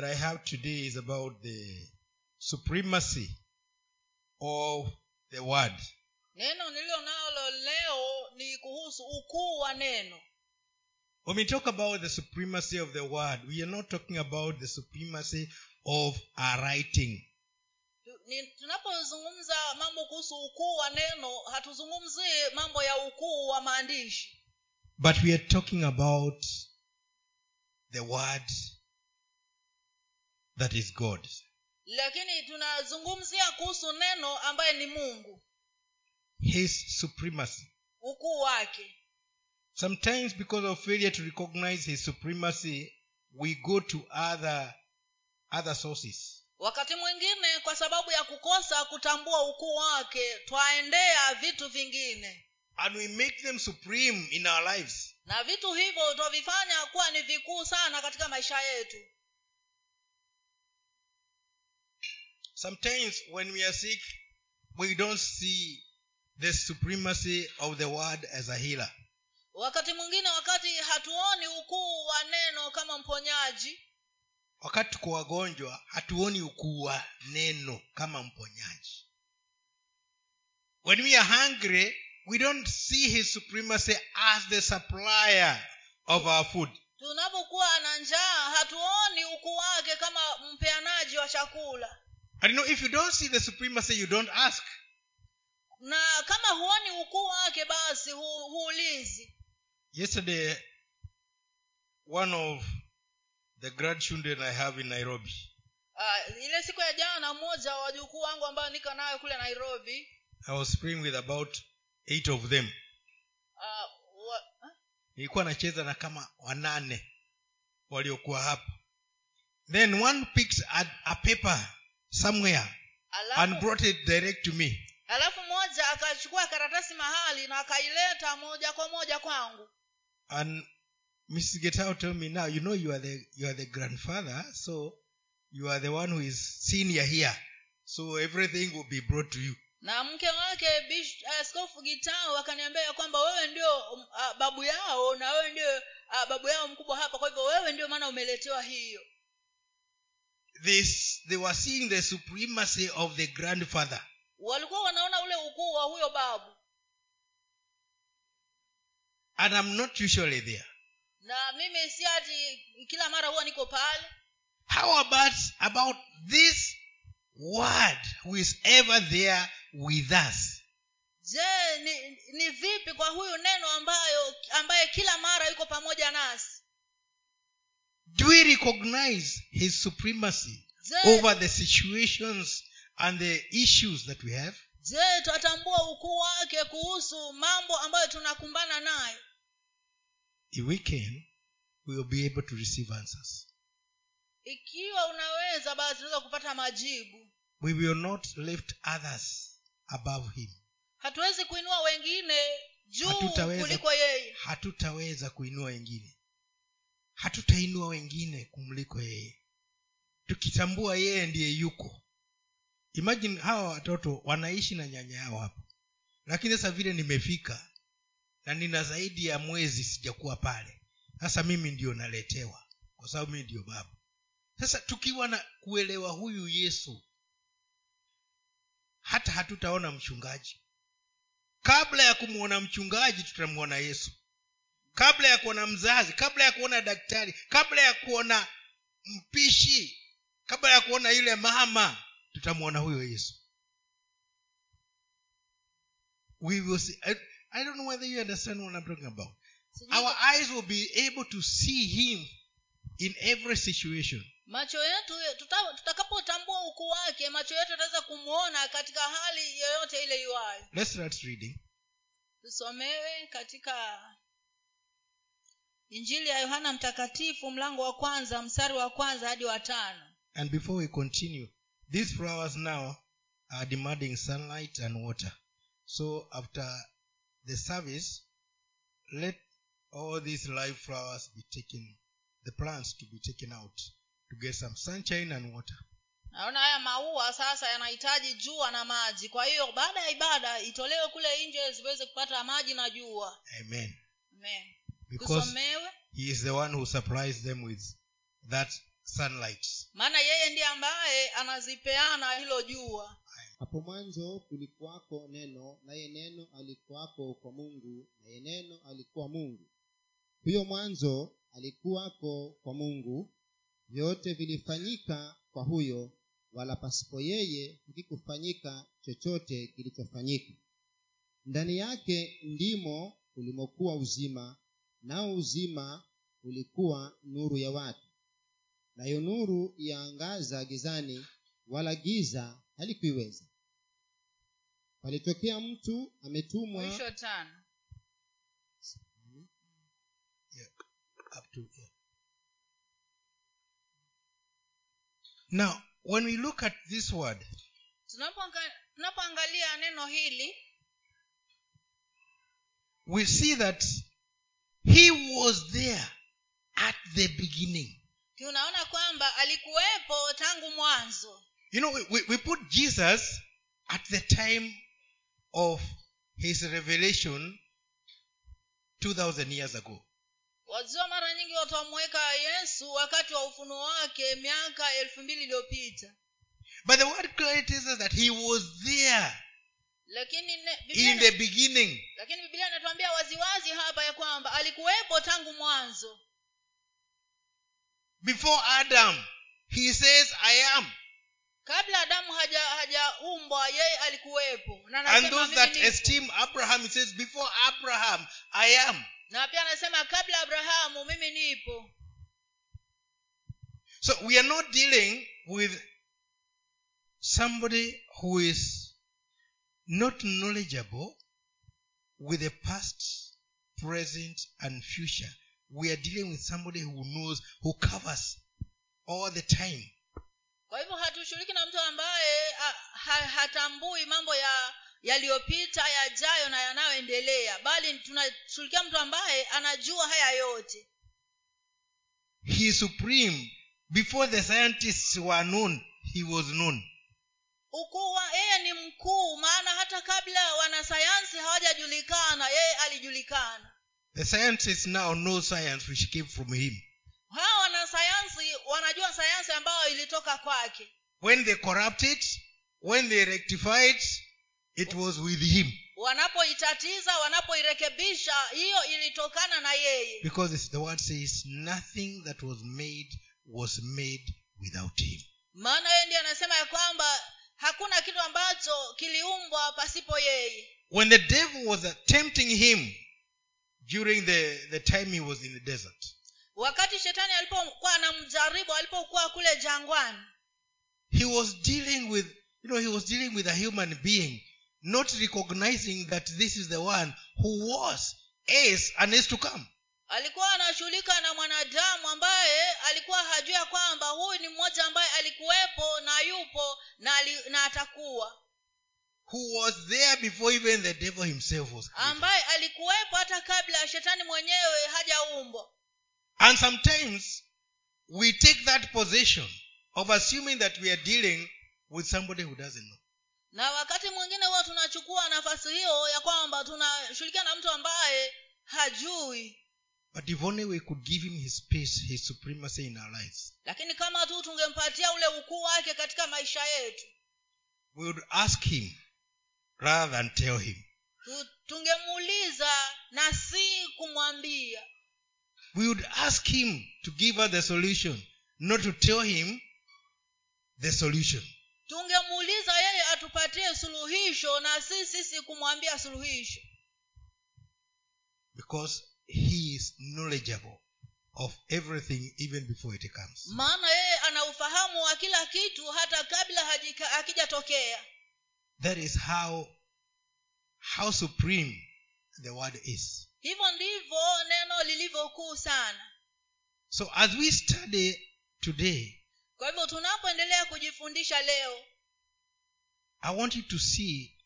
that I have today is about the supremacy of the word. neno nililo nalo leo ni kuhusu ukuu wa neno When we talk about the supremacy of the word, we are not talking about the supremacy of our writing. Ni- tunapozungumza mambo kuhusu ukuu wa neno hatuzungumzii mambo ya ukuu wa maandishi But we are talking about the word that is God. lakini tunazungumzia kuhusu neno ambaye ni mungu His supremacy. ukuu wake Sometimes, because of failure to recognize his supremacy, we go to other, other sources. wakati mwingine kwa sababu ya kukosa kutambua ukuu wake twaendea vitu vingine And we make them supreme in our lives. na vitu hivyo twavifanya kuwa ni vikuu sana katika maisha yetu Sometimes, when we are sick, we don't see the supremacy of the word as a healer. wakati mwingine wakati hatuoni ukuu wa neno kama mponyaji wakati tuko wagonjwa hatuoni ukuu wa neno kama mponyaji. When we are hungry we don't see his supremacy as the supplier of our food. Tunapokuwa na njaa hatuoni ukuu wake kama mpeanaji wa chakula and you know if you don't see the supremacy you don't ask. Na kama huoni ukuu wake basi hu, huulizi. Yesterday one of the grandchildren i have in nairobi. Uh, ile siku ya jana mmoja wa wajukuu wangu ambayo niko nayo kule nairobi. I was praying with about eight of them. Uh, wa, huh? nilikuwa nacheza na kama wanane waliokuwa hapa. Then one picks a, a paper somewhere and alafu, brought it direct to me. Alafu mmoja akachukua karatasi mahali na akaileta moja kwa moja kwangu. And mrs getao told me now you know you are the you are the grandfather so you are the one who is senior here. So everything will be brought to you. Na mke wake bish- askofu gitao akaniambia ya kwamba wewe ndio uh, babu yao na wewe ndio uh, babu yao mkubwa hapa kwa hivyo wewe ndio maana umeletewa hiyo this they were seeing the supremacy of the grandfather. Walikuwa wanaona ule ukuu wa huyo babu. And i'm not usually there. Na mimi si ati kila mara huwa niko pale. How about about this word who is ever there with us? Je ni, ni vipi kwa huyu neno ambayo ambaye kila mara yuko pamoja nasi do we recognize his supremacy je, over the situations and the issues that we have? Je twatambua ukuu wake kuhusu mambo ambayo tunakumbana nayo. If we can we will be able to receive answers. Ikiwa unaweza basi tunaweza kupata majibu. We will not lift others above him. Hatuwezi kuinua wengine juu Hatutaweza. kuliko yeye. hatutaweza kuinua wengine hatutainua wengine kumliko yeye. Tukitambua yeye ndiye yuko. Imagine hawa watoto wanaishi na nyanya yao hapo. Lakini sasa vile nimefika na nina zaidi ya mwezi sijakuwa pale. Sasa mimi ndio naletewa kwa sababu mimi ndio baba. Sasa tukiwa na kuelewa huyu yesu hata hatutaona mchungaji. Kabla ya kumwona mchungaji tutamwona yesu kabla ya kuona mzazi kabla ya kuona daktari kabla ya kuona mpishi kabla ya kuona yule mama tutamwona huyo yesu. We will see, I, I don't know whether you understand what i'm talking about. Our eyes will be able to see him in every situation. Macho yetu tutakapotambua ukuu wake macho yetu yataweza kumwona katika hali yoyote ile iwayo let's start reading. Tusomewe katika injili ya yohana mtakatifu mlango wa kwanza mstari wa kwanza hadi wa tano And before we continue, these flowers now are demanding sunlight and water. So after the service, let all these live flowers be taken, the plants to be taken out to get some sunshine and water. naona haya maua sasa yanahitaji jua na maji kwa hiyo baada ya ibada itolewe kule nje ziweze kupata maji na jua Amen. Amen. Because He is the one who supplies them with that sunlight. Maana yeye ndiye ambaye anazipeana hilo jua. Hapo mwanzo kulikuwako neno naye neno alikuwako kwa mungu naye neno alikuwa mungu. Huyo mwanzo alikuwako kwa mungu. Vyote vilifanyika kwa huyo wala pasipo yeye hakikufanyika chochote kilichofanyika. Ndani yake ndimo ulimokuwa uzima nao uzima ulikuwa nuru ya watu. Nayo nuru yaangaza gizani wala giza halikuiweza. Palitokea mtu ametumwa mwisho tano. Yeah, up to yeah. now when we look at this word tunapoangalia neno hili we see that he was there at the beginning. Tunaona kwamba alikuwepo tangu mwanzo. You know we, we, put jesus at the time of his revelation 2000 years ago. Wazua mara nyingi watamweka yesu wakati wa ufunuo wake miaka elfu mbili iliyopita. But the word clearly tells us that he was there lakini ne, Biblia in the beginning. Lakini biblia inatuambia waziwazi hapa ya kwamba alikuwepo tangu mwanzo. Before adam he says i am. Kabla adamu haja hajaumbwa yeye alikuwepo. Na and those that esteem abraham he says before abraham i am. Na pia anasema kabla abrahamu mimi nipo. So we are not dealing with somebody who is not knowledgeable with the past present and future. We are dealing with somebody who knows who covers all the time. Kwa hivyo hatushiriki na mtu ambaye ha, ha, hatambui mambo ya yaliyopita yajayo na yanayoendelea. Bali tunashughulikia mtu ambaye anajua haya yote. He is supreme. Before the scientists were known he was known ukuu wa yeye ni mkuu maana hata kabla wanasayansi hawajajulikana yeye alijulikana. The scientists now know science which came from him. Hawa wanasayansi wanajua sayansi ambayo ilitoka kwake. When they corrupt it when they rectify it it was with him. Wanapoitatiza wanapoirekebisha hiyo ilitokana na yeye. Because the word says nothing that was made was made without him. Maana yeye ndiye anasema ya kwamba hakuna kitu ambacho kiliumbwa pasipo yeye. When the devil was tempting him during the, the time he was in the desert. Wakati shetani alipokuwa anamjaribu alipokuwa kule jangwani. He was dealing with you know he was dealing with a human being not recognizing that this is the one who was is and is to come. Alikuwa anashughulika na mwanadamu ambaye alikuwa hajua kwamba huyu ni mmoja ambaye alikuwepo na yupo na, ali, na atakuwa. Who was there before even the devil himself was created. ambaye alikuwepo hata kabla ya shetani mwenyewe hajaumbwa. And sometimes we take that position of assuming that we are dealing with somebody who doesn't know. Na wakati mwingine huwa tunachukua nafasi hiyo ya kwamba tunashughulikia na mtu ambaye hajui but if only we could give him his peace his supremacy in our lives lakini kama tu tungempatia ule ukuu wake katika maisha yetu we would ask him rather than tell him. tungemuuliza na si kumwambia. We would ask him to give us the solution not to tell him the solution. Tungemuuliza yeye atupatie suluhisho na si sisi kumwambia suluhisho. Because he is knowledgeable of everything even before it comes. Maana yeye ana ufahamu wa kila kitu hata kabla hakijatokea. That is how how supreme the word is. Hivyo ndivyo neno lilivyokuu sana. So as we study today kwa hivyo tunapoendelea kujifundisha leo i want you to see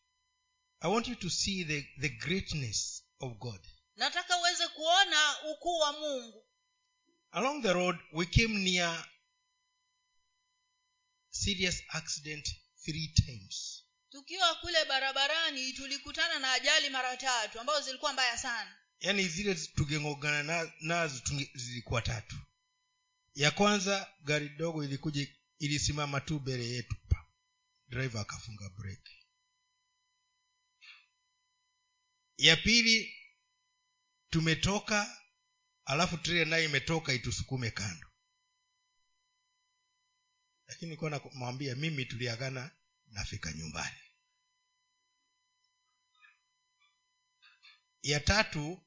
i want you to see the, the greatness of god nataka uweze kuona ukuu wa mungu. Along the road we came near serious accident three times. Tukiwa kule barabarani tulikutana na ajali mara tatu ambazo zilikuwa mbaya sana. Yaani zile tungeng'ogana nazo tunge- zilikuwa tatu. Ya kwanza gari dogo ilikuja ilisimama tu mbele yetu. Pa driver akafunga breki. Ya pili tumetoka alafu trailer nayo imetoka itusukume kando. Lakini nilikuwa namwambia mimi tuliagana nafika nyumbani. Ya tatu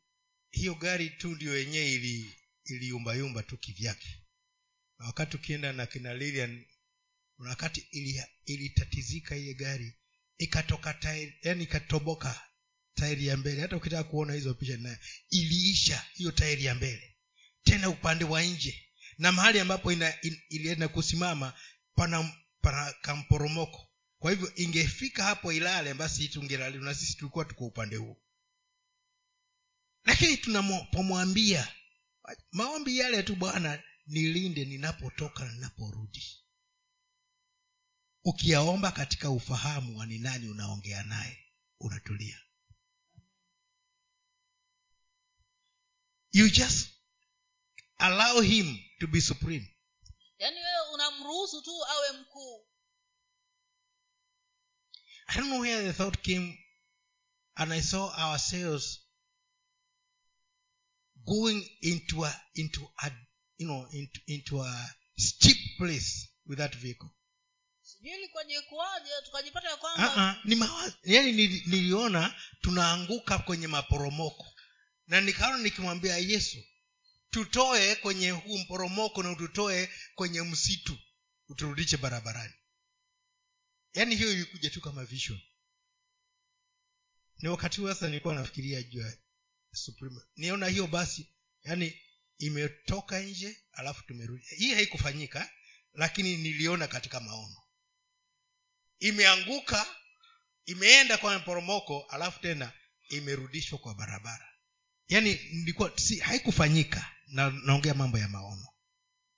hiyo gari tu ndio yenyewe ili iliyumbayumba tu kivyake. Na wakati ukienda na kina lilian kuna wakati ili- ilitatizika ile gari ikatoka tairi ikatoboka tairi ya mbele. Hata ukitaka kuona hizo picha nayo iliisha hiyo tairi ya mbele. Tena upande wa nje. Na mahali ambapo ina, in, ilienda kusimama pana pana kamporomoko kwa hivyo ingefika hapo ilale basi tungelali na sisi tulikuwa tuko upande huo. Lakini tunapomwambia maombi yale tu bwana nilinde ninapotoka ninaporudi. Ukiyaomba katika ufahamu wa ni nani unaongea naye unatulia you just allow him to be supreme. Yaani wewe unamruhusu tu awe mkuu. I don't know where the thought came and i saw ourselves going into a into a you know into, into a steep place with that vehicle. Kwamba uh-uh, ni mawa, yani niliona tunaanguka kwenye maporomoko na nikaona nikimwambia yesu tutoe kwenye huu mporomoko na ututoe kwenye msitu uturudishe barabarani. Yaani hiyo ilikuja tu kama vision. Ni wakati huu sasa nilikuwa nafikiria juu ya niona hiyo basi yaani imetoka nje alafu tumerudi. Hii haikufanyika lakini niliona katika maono. Imeanguka imeenda kwa mporomoko alafu tena imerudishwa kwa barabara yaani nilikuwa si haikufanyika. Na naongea mambo ya maono.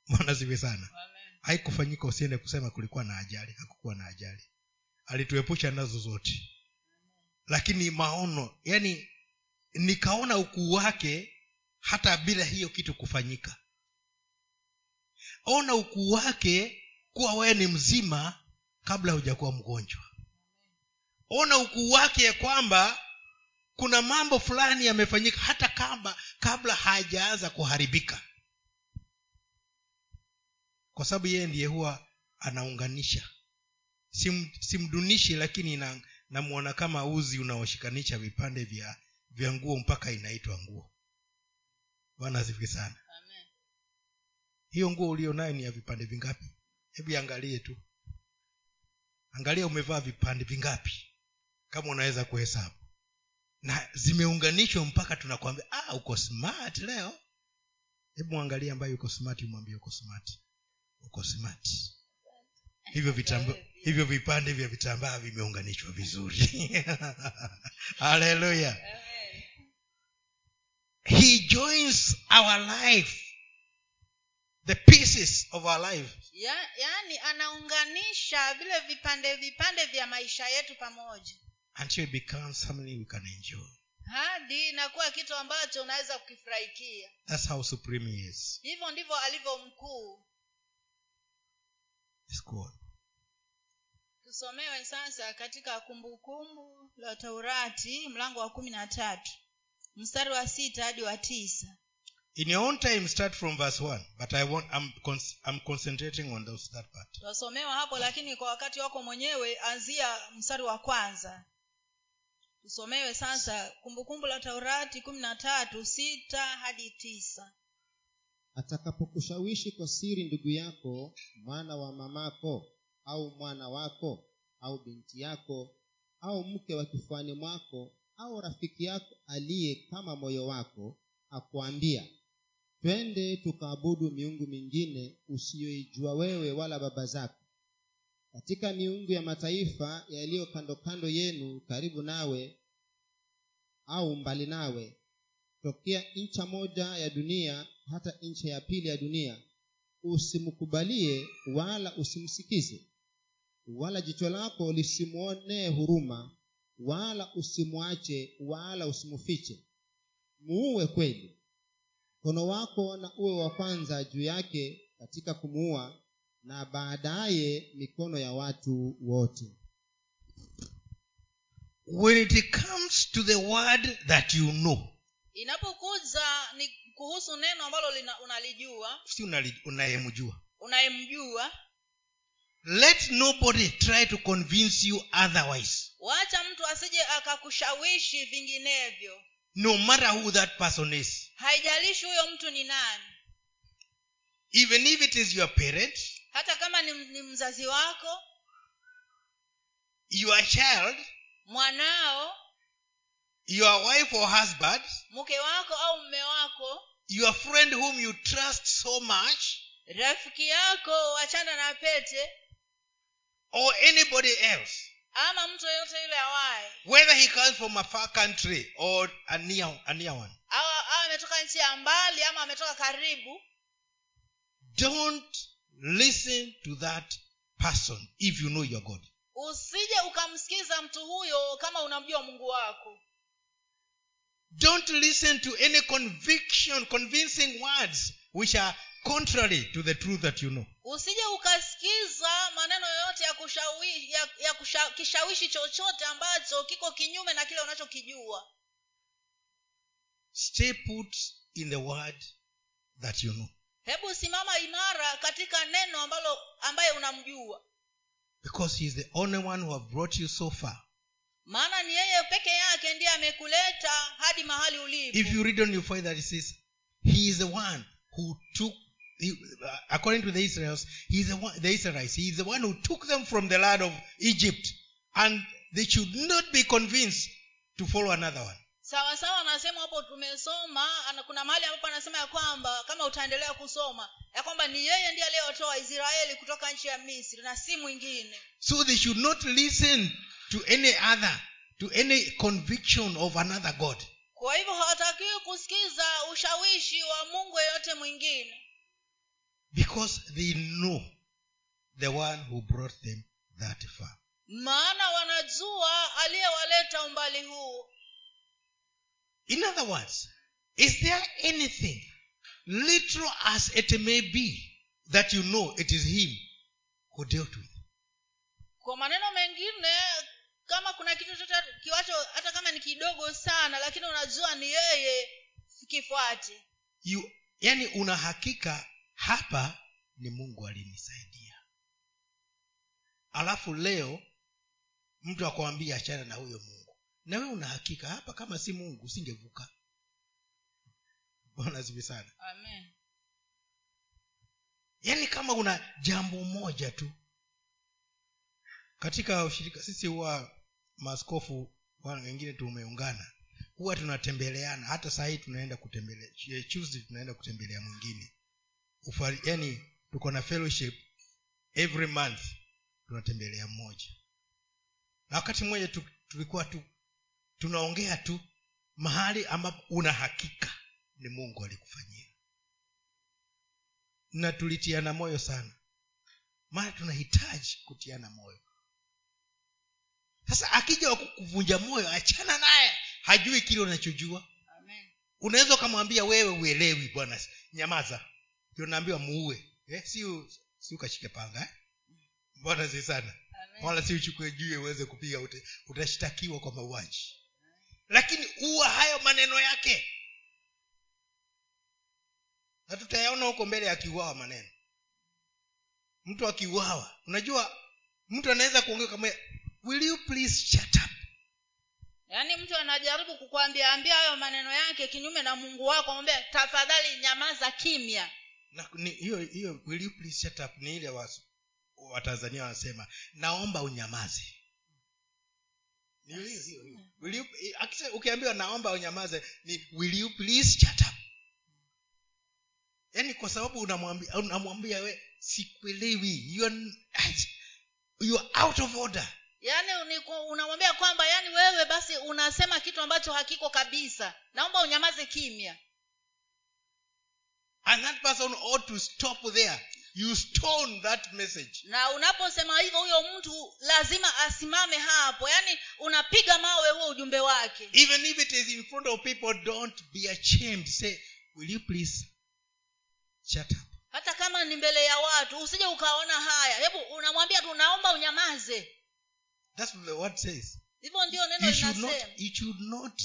Ziwe sana. Haikufanyika usiende kusema kulikuwa na ajali. Hakukuwa na ajali. Alituepusha nazo zote. Lakini maono yani nikaona ukuu wake hata bila hiyo kitu kufanyika. Ona ukuu wake kuwa wewe ni mzima kabla hujakuwa mgonjwa. Ona ukuu wake ya kwamba kuna mambo fulani yamefanyika hata kama kabla hajaanza kuharibika. Kwa sababu yeye ndiye huwa anaunganisha. Sim, simdunishi lakini na- namwona kama uzi unaoshikanisha vipande vya vya nguo mpaka inaitwa nguo. Bwana asifiwe sana. Amen. hiyo nguo ulio nayo ni ya vipande vingapi? Hebu iangalie tu. Angalia umevaa vipande vingapi. Kama unaweza kuhesabu na zimeunganishwa mpaka tunakwambia ah uko smart leo. Hebu mwangalie ambaye uko smart umwambie uko smart. Uko smart. Hivyo vitamba, hivyo vipande vya vitambaa vimeunganishwa vizuri. Haleluya he joins our life. The pieces of our life. Ya, yaani anaunganisha vile vipande vipande vya maisha yetu pamoja until it becomes something we can enjoy. Hadi inakuwa kitu ambacho unaweza kukifurahikia. That's how supreme he is. Hivyo ndivyo alivyo mkuu. Tusomewe sasa katika kumbukumbu la taurati mlango wa kumi na tatu mstari wa sita hadi wa tisa. In your own time start from verse 1 but i want i'm, cons- I'm concentrating on those that part. Hapo lakini kwa wakati wako mwenyewe anzia mstari wa kwanza tusomewe sasa kumbukumbu la taurati kumi na tatu sita hadi tisa. Atakapokushawishi kwa siri ndugu yako mwana wa mamako au mwana wako au binti yako au mke wa kifuani mwako au rafiki yako aliye kama moyo wako akuambia twende tukaabudu miungu mingine usiyoijua wewe wala baba zako katika miungu ya mataifa yaliyo kando kando yenu karibu nawe au mbali nawe tokea ncha moja ya dunia hata ncha ya pili ya dunia usimkubalie wala usimsikize wala jicho lako lisimwonee huruma wala usimwache wala usimufiche. Muue kweli. Mkono wako na uwe wa kwanza juu yake katika kumuua na baadaye mikono ya watu wote. When it comes to the word that you know inapokuza ni kuhusu neno ambalo unalijua si unayemjua. unayemjua let nobody try to convince you otherwise. wacha mtu asije akakushawishi vinginevyo. No matter who that person is. Haijalishi huyo mtu ni nani. Even if it is your parent hata kama ni, ni mzazi wako your child mwanao your wife or husband mke wako au mme wako your friend whom you trust so much rafiki yako wachana na pete or anybody else ama mtu yoyote yule awaye whether he comes from a far country or a near, a near one. au au ametoka nchi ya mbali ama ametoka karibu don't listen to that person if you know your god. Usije ukamsikiza mtu huyo kama unamjua mungu wako. Don't listen to any conviction convincing words which are contrary to the truth that you know. Usije ukasikiza maneno yoyote ya kushawishi ya, ya kusha, kishawishi chochote ambacho kiko kinyume na kile unachokijua. Stay put in the word that you know hebu simama imara katika neno ambalo ambaye unamjua. Because he is the only one who have brought you so far. Maana ni yeye peke yake ndiye amekuleta hadi mahali ulipo. If you read on you find that it says he is the one who took he, uh, according to the israels he is the, one, the israelites he is the one who took them from the land of egypt. And they should not be convinced to follow another one sawa sawa anasema hapo tumesoma kuna mahali ambapo anasema ya kwamba kama utaendelea kusoma ya kwamba ni yeye ndiye aliyewatoa israeli kutoka nchi ya misri na si mwingine. So they should not listen to any other to any conviction of another god. Kwa hivyo hawatakiwi kusikiza ushawishi wa mungu yeyote mwingine. Because they know the one who brought them that far. Maana wanajua aliyewaleta umbali huu in other words is there anything little as it may be that you know it is him who dealt with? Kwa maneno mengine kama kuna kitu chochote kiwacho hata kama ni kidogo sana lakini unajua ni yeye kifuate you yani una hakika hapa ni mungu alinisaidia. Alafu leo mtu akwambia achana na huyo mungu na wewe una hakika? Hapa kama si mungu usingevuka. Bwana zivi sana. Amen. Yaani kama una jambo moja tu. Katika ushirika sisi huwa maaskofu wengine tumeungana. Huwa tunatembeleana. Hata saa hii tunaenda kutembelea tuesday tunaenda kutembelea mwingine. Ufari, yani tuko na fellowship every month tunatembelea mmoja. Na wakati mmoja tu, tulikuwa tu tunaongea tu mahali ambapo una hakika ni mungu alikufanyia. Na tulitiana moyo sana. Maana tunahitaji kutiana moyo. Sasa akija wakukuvunja moyo achana naye. Hajui kile unachojua. Unaweza ukamwambia wewe uelewi bwana. Nyamaza. Ndio naambiwa muue. Eh, si si ukashike panga eh? mbona si sana. Amen. Wala si uchukue juu uweze kupiga ute, utashtakiwa kwa mauaji lakini uwa hayo maneno yake. Na tutayaona huko mbele akiuawa maneno. Mtu akiuawa unajua mtu anaweza kuongea kama will you please shut up? Yaani mtu anajaribu kukwambia ambia hayo maneno yake kinyume na mungu wako ambia tafadhali nyamaza kimya. Na ni, hiyo hiyo will you please shut up? ni ile watanzania wanasema naomba unyamaze Ni hiyo, hiyo, hiyo, hiyo. Will you, akise- ukiambiwa naomba unyamaze ni will you please shut up? Yaani kwa sababu unamwambia unamwambia we sikuelewi. You are, you are out of order. Yaani unamwambia kwamba yaani wewe basi unasema kitu ambacho hakiko kabisa. Naomba unyamaze kimya. And that person ought to stop there you stone that message. Na unaposema hivyo huyo mtu lazima asimame hapo. Yaani unapiga mawe huo ujumbe wake. Even if it is in front of people don't be ashamed. Say will you please shut up? Hata kama ni mbele ya watu usije ukaona haya. Hebu unamwambia tu naomba unyamaze. That's what the word says. hivyo ndio neno linasema. you should not,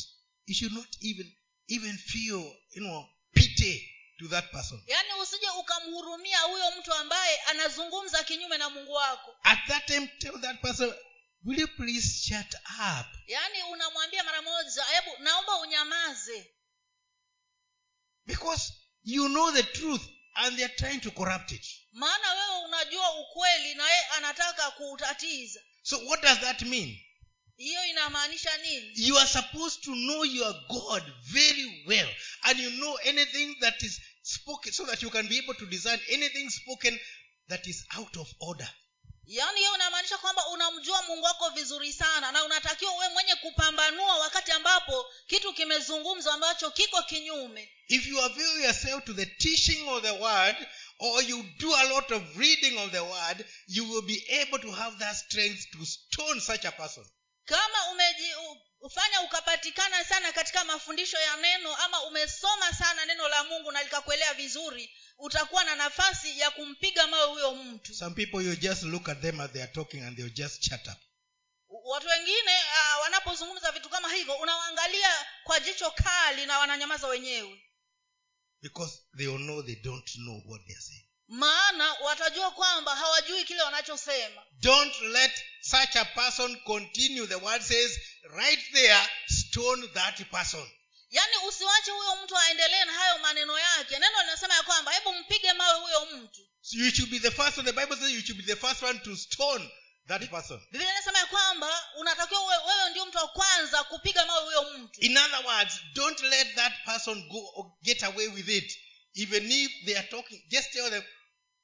you should not even, even feel, you know, pity to that person. yaani usije ukamhurumia huyo mtu ambaye anazungumza kinyume na mungu wako At that time, tell that person, will you please shut up? yaani unamwambia mara moja hebu naomba unyamaze Because you know the truth and they're trying to corrupt it. maana wewe unajua ukweli na yeye anataka kuutatiza So what does that mean? hiyo inamaanisha nini You are supposed to know your God very well. And you know anything that is spoken so that you can be able to discern anything spoken that is out of order. yaani hiyo inamaanisha kwamba unamjua mungu wako vizuri sana na unatakiwa uwe mwenye kupambanua wakati ambapo kitu kimezungumzwa ambacho kiko kinyume If you avail yourself to the teaching of the word, or you do a lot of reading of the word, you will be able to have that strength to stone such a person. Kama umeji ufanya ukapatikana sana katika mafundisho ya neno ama umesoma sana neno la mungu na likakuelea vizuri utakuwa na nafasi ya kumpiga mawe huyo mtu Some people, you just look at them as they are talking and they'll just chat up. watu wengine uh, wanapozungumza vitu kama hivyo unawaangalia kwa jicho kali na wananyamaza wenyewe Because they will know they don't know what they're saying. maana watajua kwamba hawajui kile wanachosema Don't let such a person continue. The word says, right there, stone that person. yaani usiwache huyo mtu aendelee na hayo maneno yake neno linasema ya kwamba hebu mpige mawe huyo mtu So you should be the first one. The Bible says you should be the first one to stone that person. biblia inasema ya kwamba unatakiwa wewe, ndio mtu wa kwanza kupiga mawe huyo mtu In other words, don't let that person go get away with it. Even if they are talking, just tell them,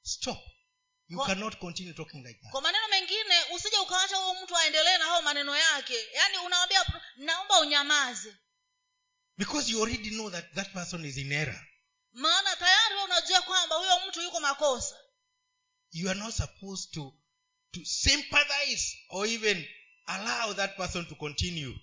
stop. You Kwa- cannot continue talking like that. kwa maneno mengine usije ukawacha huyo mtu aendelee na hayo maneno yake yaani unawambia naomba unyamaze Because you already know that that person is in error. maana tayari wewe unajua kwamba huyo mtu yuko makosa You are not supposed to, to sympathize or even allow that person to continue.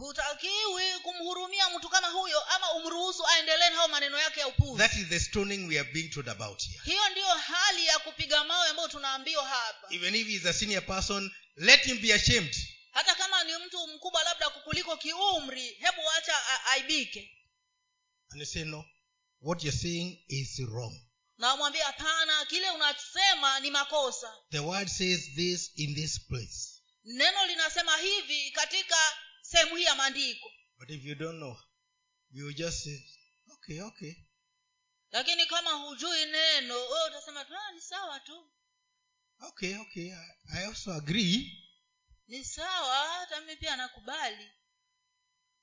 Hutakiwi kumhurumia mtu kama huyo ama umruhusu aendelee na hayo maneno yake ya upuzi That is the stoning we are being told about here. hiyo ndiyo hali ya kupiga mawe ambayo tunaambiwa hapa Even if he is a senior person, let him be ashamed. hata kama ni mtu mkubwa labda kukuliko kiumri hebu wacha aibike And you say, no, what you're saying is wrong. na hapana kile unasema ni makosa The word says this in this place. neno linasema hivi katika sehemu hii ya maandiko But if you don't know, you just say, okay, okay. lakini kama hujui neno wewe utasema "Ah, ni sawa tu Okay, okay. I, also agree. ni sawa hata mimi pia nakubali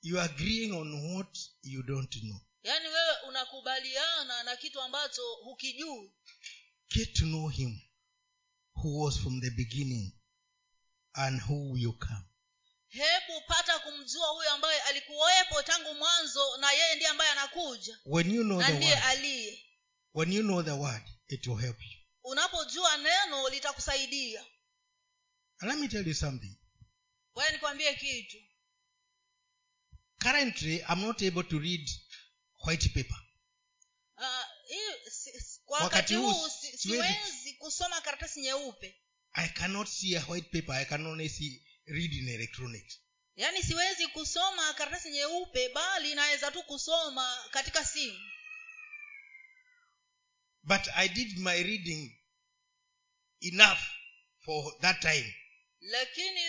You agreeing on what you don't know. yaani wewe unakubaliana na kitu ambacho hukijui Get to know him who was from the beginning and who will come. Hebu pata kumjua huyo ambaye alikuwepo tangu mwanzo na yeye ndiye ambaye anakuja When you know na ndiye aliye when you know the word, it will help you. unapojua neno litakusaidia And let me tell you something. wewe nikwambie kitu Currently, I'm not able to read white paper. Ah, hii si- si- kwa Wakati huu huu si- si- siwezi. siwezi kusoma karatasi nyeupe I cannot see a white paper. I can only see read in electronics. yaani siwezi kusoma karatasi nyeupe bali naweza tu kusoma katika simu But I did my reading enough for that time. lakini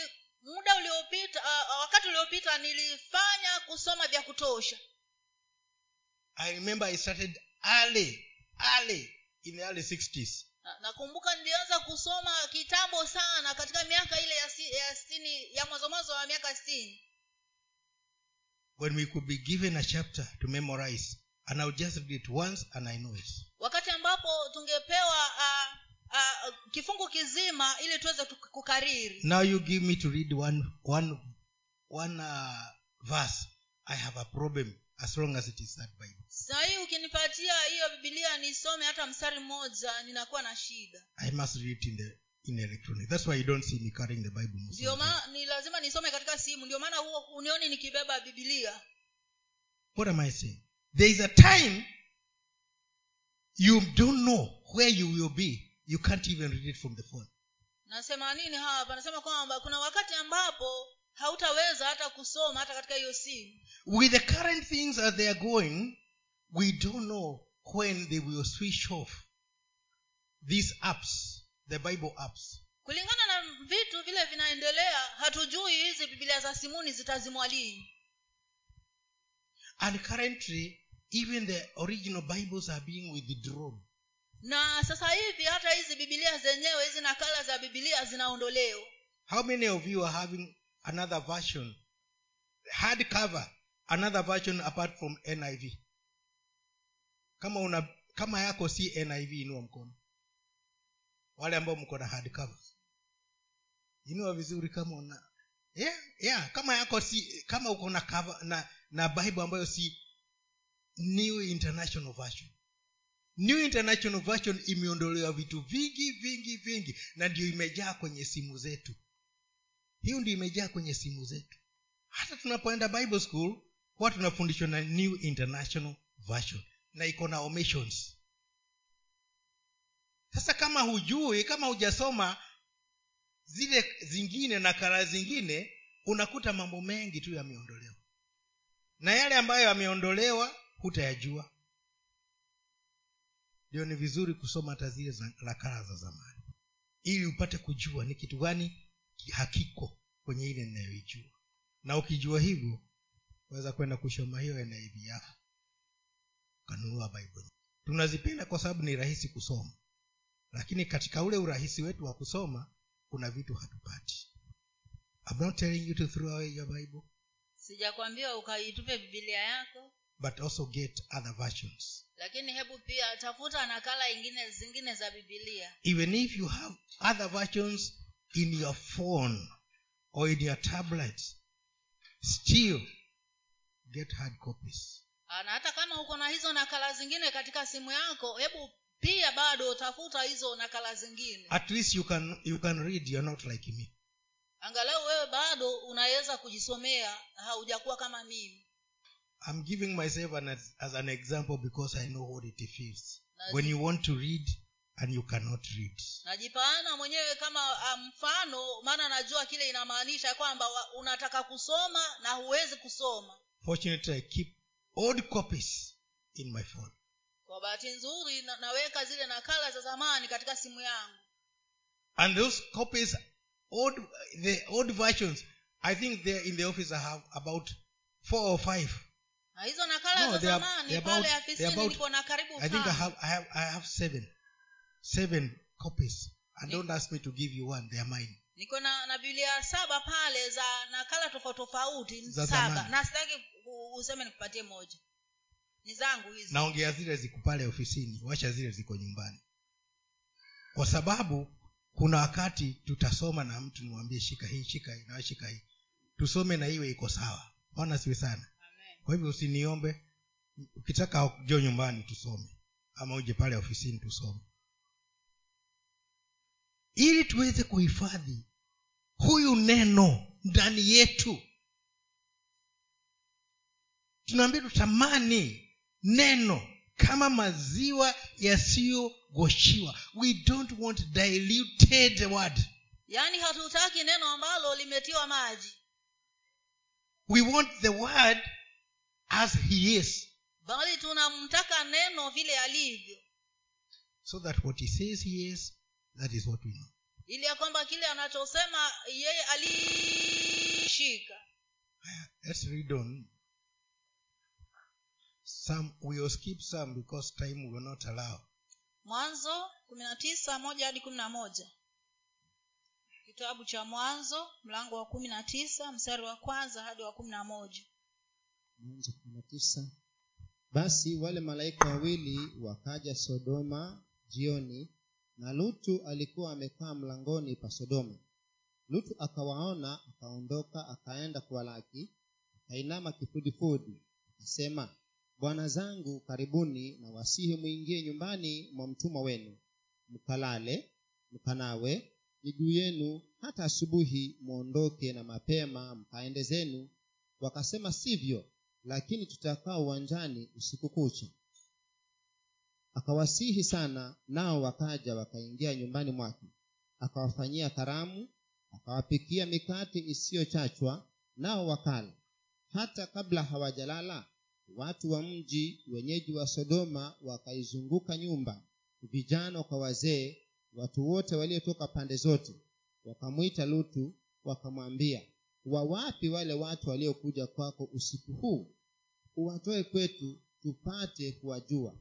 muda uliopita uh, wakati uliopita nilifanya kusoma vya kutosha I remember I started early, early in the early 60s. Na- nakumbuka nilianza kusoma kitambo sana katika miaka ile ya, si, ya sitini ya mwanzo mwanzo wa miaka sitini When we could be given a chapter to memorize. And I'll just read it once and I know it. wakati ambapo tungepewa uh, uh, kifungu kizima ili tuweze kukariri Now you give me to read one, one, one uh, verse. I have a problem as long as it is that Bible. Sahii ukinipatia hiyo bibilia nisome hata mstari mmoja ninakuwa na shida I must read it in the in electronic. That's why you don't see me carrying the Bible. ndio ni lazima nisome katika simu ndio maana huo unioni nikibeba bibilia What am I saying? There is a time you don't know where you will be you can't even read it from the phone nasema nini hapa nasema kwamba kuna wakati ambapo hautaweza hata kusoma hata katika hiyo simu with the current things as they are going we don't know when they will switch off these apps the bible apps. Kulingana na vitu vile vinaendelea hatujui hizi bibilia za simuni zitazimwa lini and currently even the original bibles are being withdrawn. Na sasa hivi hata hizi bibilia zenyewe hizi nakala za bibilia zinaondolewa. How many of you are having another version hard cover another version apart from niv kama una kama yako si niv inua mkono. Wale ambao mko na inua vizuri kama una yeah, yeah, kama yako si kama uko na cover, na na bible ambayo si new international version. New international version imeondolewa vitu vingi vingi vingi na ndio imejaa kwenye simu zetu. Hiyo ndio imejaa kwenye simu zetu. Hata tunapoenda bible school huwa tunafundishwa na new international version na iko na omissions. Sasa kama hujui kama hujasoma zile zingine na kara zingine unakuta mambo mengi tu yameondolewa. Na yale ambayo yameondolewa hutayajua. Ndio ni vizuri kusoma hata zile la nakala za zamani. Ili upate kujua ni kitu gani hakiko kwenye ile inayoijua na ukijua hivyo waweza kwenda kushoma hiyo NIV yako ukanunua bible. Tunazipenda kwa sababu ni rahisi kusoma. Lakini katika ule urahisi wetu wa kusoma kuna vitu hatupati. I'm not telling you to throw away your bible. Sijakwambia ukaitupe bibilia yako. But also get other versions. Lakini hebu pia tafuta nakala ingine zingine za bibilia even if you have other versions in your phone or in your tablet still get hard copies na hata kama uko na hizo nakala zingine katika simu yako hebu pia bado utafuta hizo nakala zingine. At least you can you can read you're not like me. Angalau wewe bado unaweza kujisomea haujakuwa kama mimi. I'm giving myself an, as an example because i know what it feels. Naji- when you want to read and you cannot read. Najipaana mwenyewe kama ah, mfano maana najua kile inamaanisha kwamba unataka kusoma na huwezi kusoma. Fortunately i keep old copies in my phone. Kwa bahati nzuri na, naweka zile nakala za zamani katika simu yangu. And those copies old the old versions i think there in the office i have about four or five. Na hizo nakala No, za zamani pale afisini niko na karibu i think i have i have i have seven seven copies. And don't ask me to give you one they are mine niko na na biblia saba pale za nakala tofauti tofauti saba. na sitaki useme nikupatie moja. Ni zangu hizi. Naongea zile ziko pale ofisini washa zile ziko nyumbani. Kwa sababu kuna wakati tutasoma na mtu niwambie shika hii shika hii na shika hii. Tusome na iwe iko sawa. Ana siwe sana. Amen. kwa hivyo usiniombe ukitaka jo nyumbani tusome ama uje pale ofisini tusome. Ili tuweze kuhifadhi huyu neno ndani yetu. Tunaambia tutamani neno kama maziwa yasiyogoshiwa. We don't want diluted word. Yaani hatutaki neno ambalo limetiwa maji. We want the word as he is. Bali tunamtaka neno vile alivyo. So that what he says he is that is what we know ili ya kwamba kile anachosema yeye alishika let's read on. Some we will skip some because time will not allow. Mwanzo kumi na tisa moja hadi kumi na moja kitabu cha mwanzo mlango wa kumi na tisa mstari wa kwanza hadi wa kumi na moja mwanzo kumi na tisa basi wale malaika wawili wakaja sodoma jioni na lutu alikuwa amekaa mlangoni pa sodoma lutu akawaona akaondoka akaenda kuwalaki akainama kifudifudi akasema bwana zangu karibuni na wasihi mwingie nyumbani mwa mtumwa wenu. Mkalale mkanawe miguu yenu hata asubuhi mwondoke na mapema mkaende zenu. Wakasema sivyo lakini tutakaa uwanjani usiku kucha akawasihi sana nao wakaja wakaingia nyumbani mwake. Akawafanyia karamu akawapikia mikate isiyochachwa nao wakala. Hata kabla hawajalala watu wa mji wenyeji wa sodoma wakaizunguka nyumba. Vijana kwa wazee watu wote waliotoka pande zote wakamwita lutu wakamwambia wawapi wale watu waliokuja kwako usiku huu? Uwatoe kwetu tupate kuwajua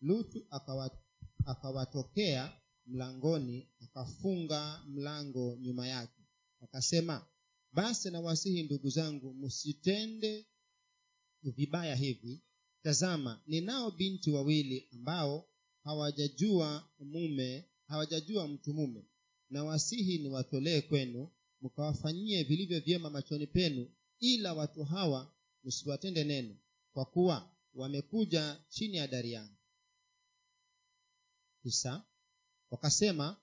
lutu akawa, akawatokea mlangoni akafunga mlango nyuma yake. Akasema basi nawasihi ndugu zangu msitende vibaya hivi. Tazama ninao binti wawili ambao hawajajua mume hawajajua mtu mume. Na wasihi niwatolee kwenu mkawafanyie vilivyo vyema machoni penu ila watu hawa msiwatende neno kwa kuwa wamekuja chini ya dari yangu tisa wakasema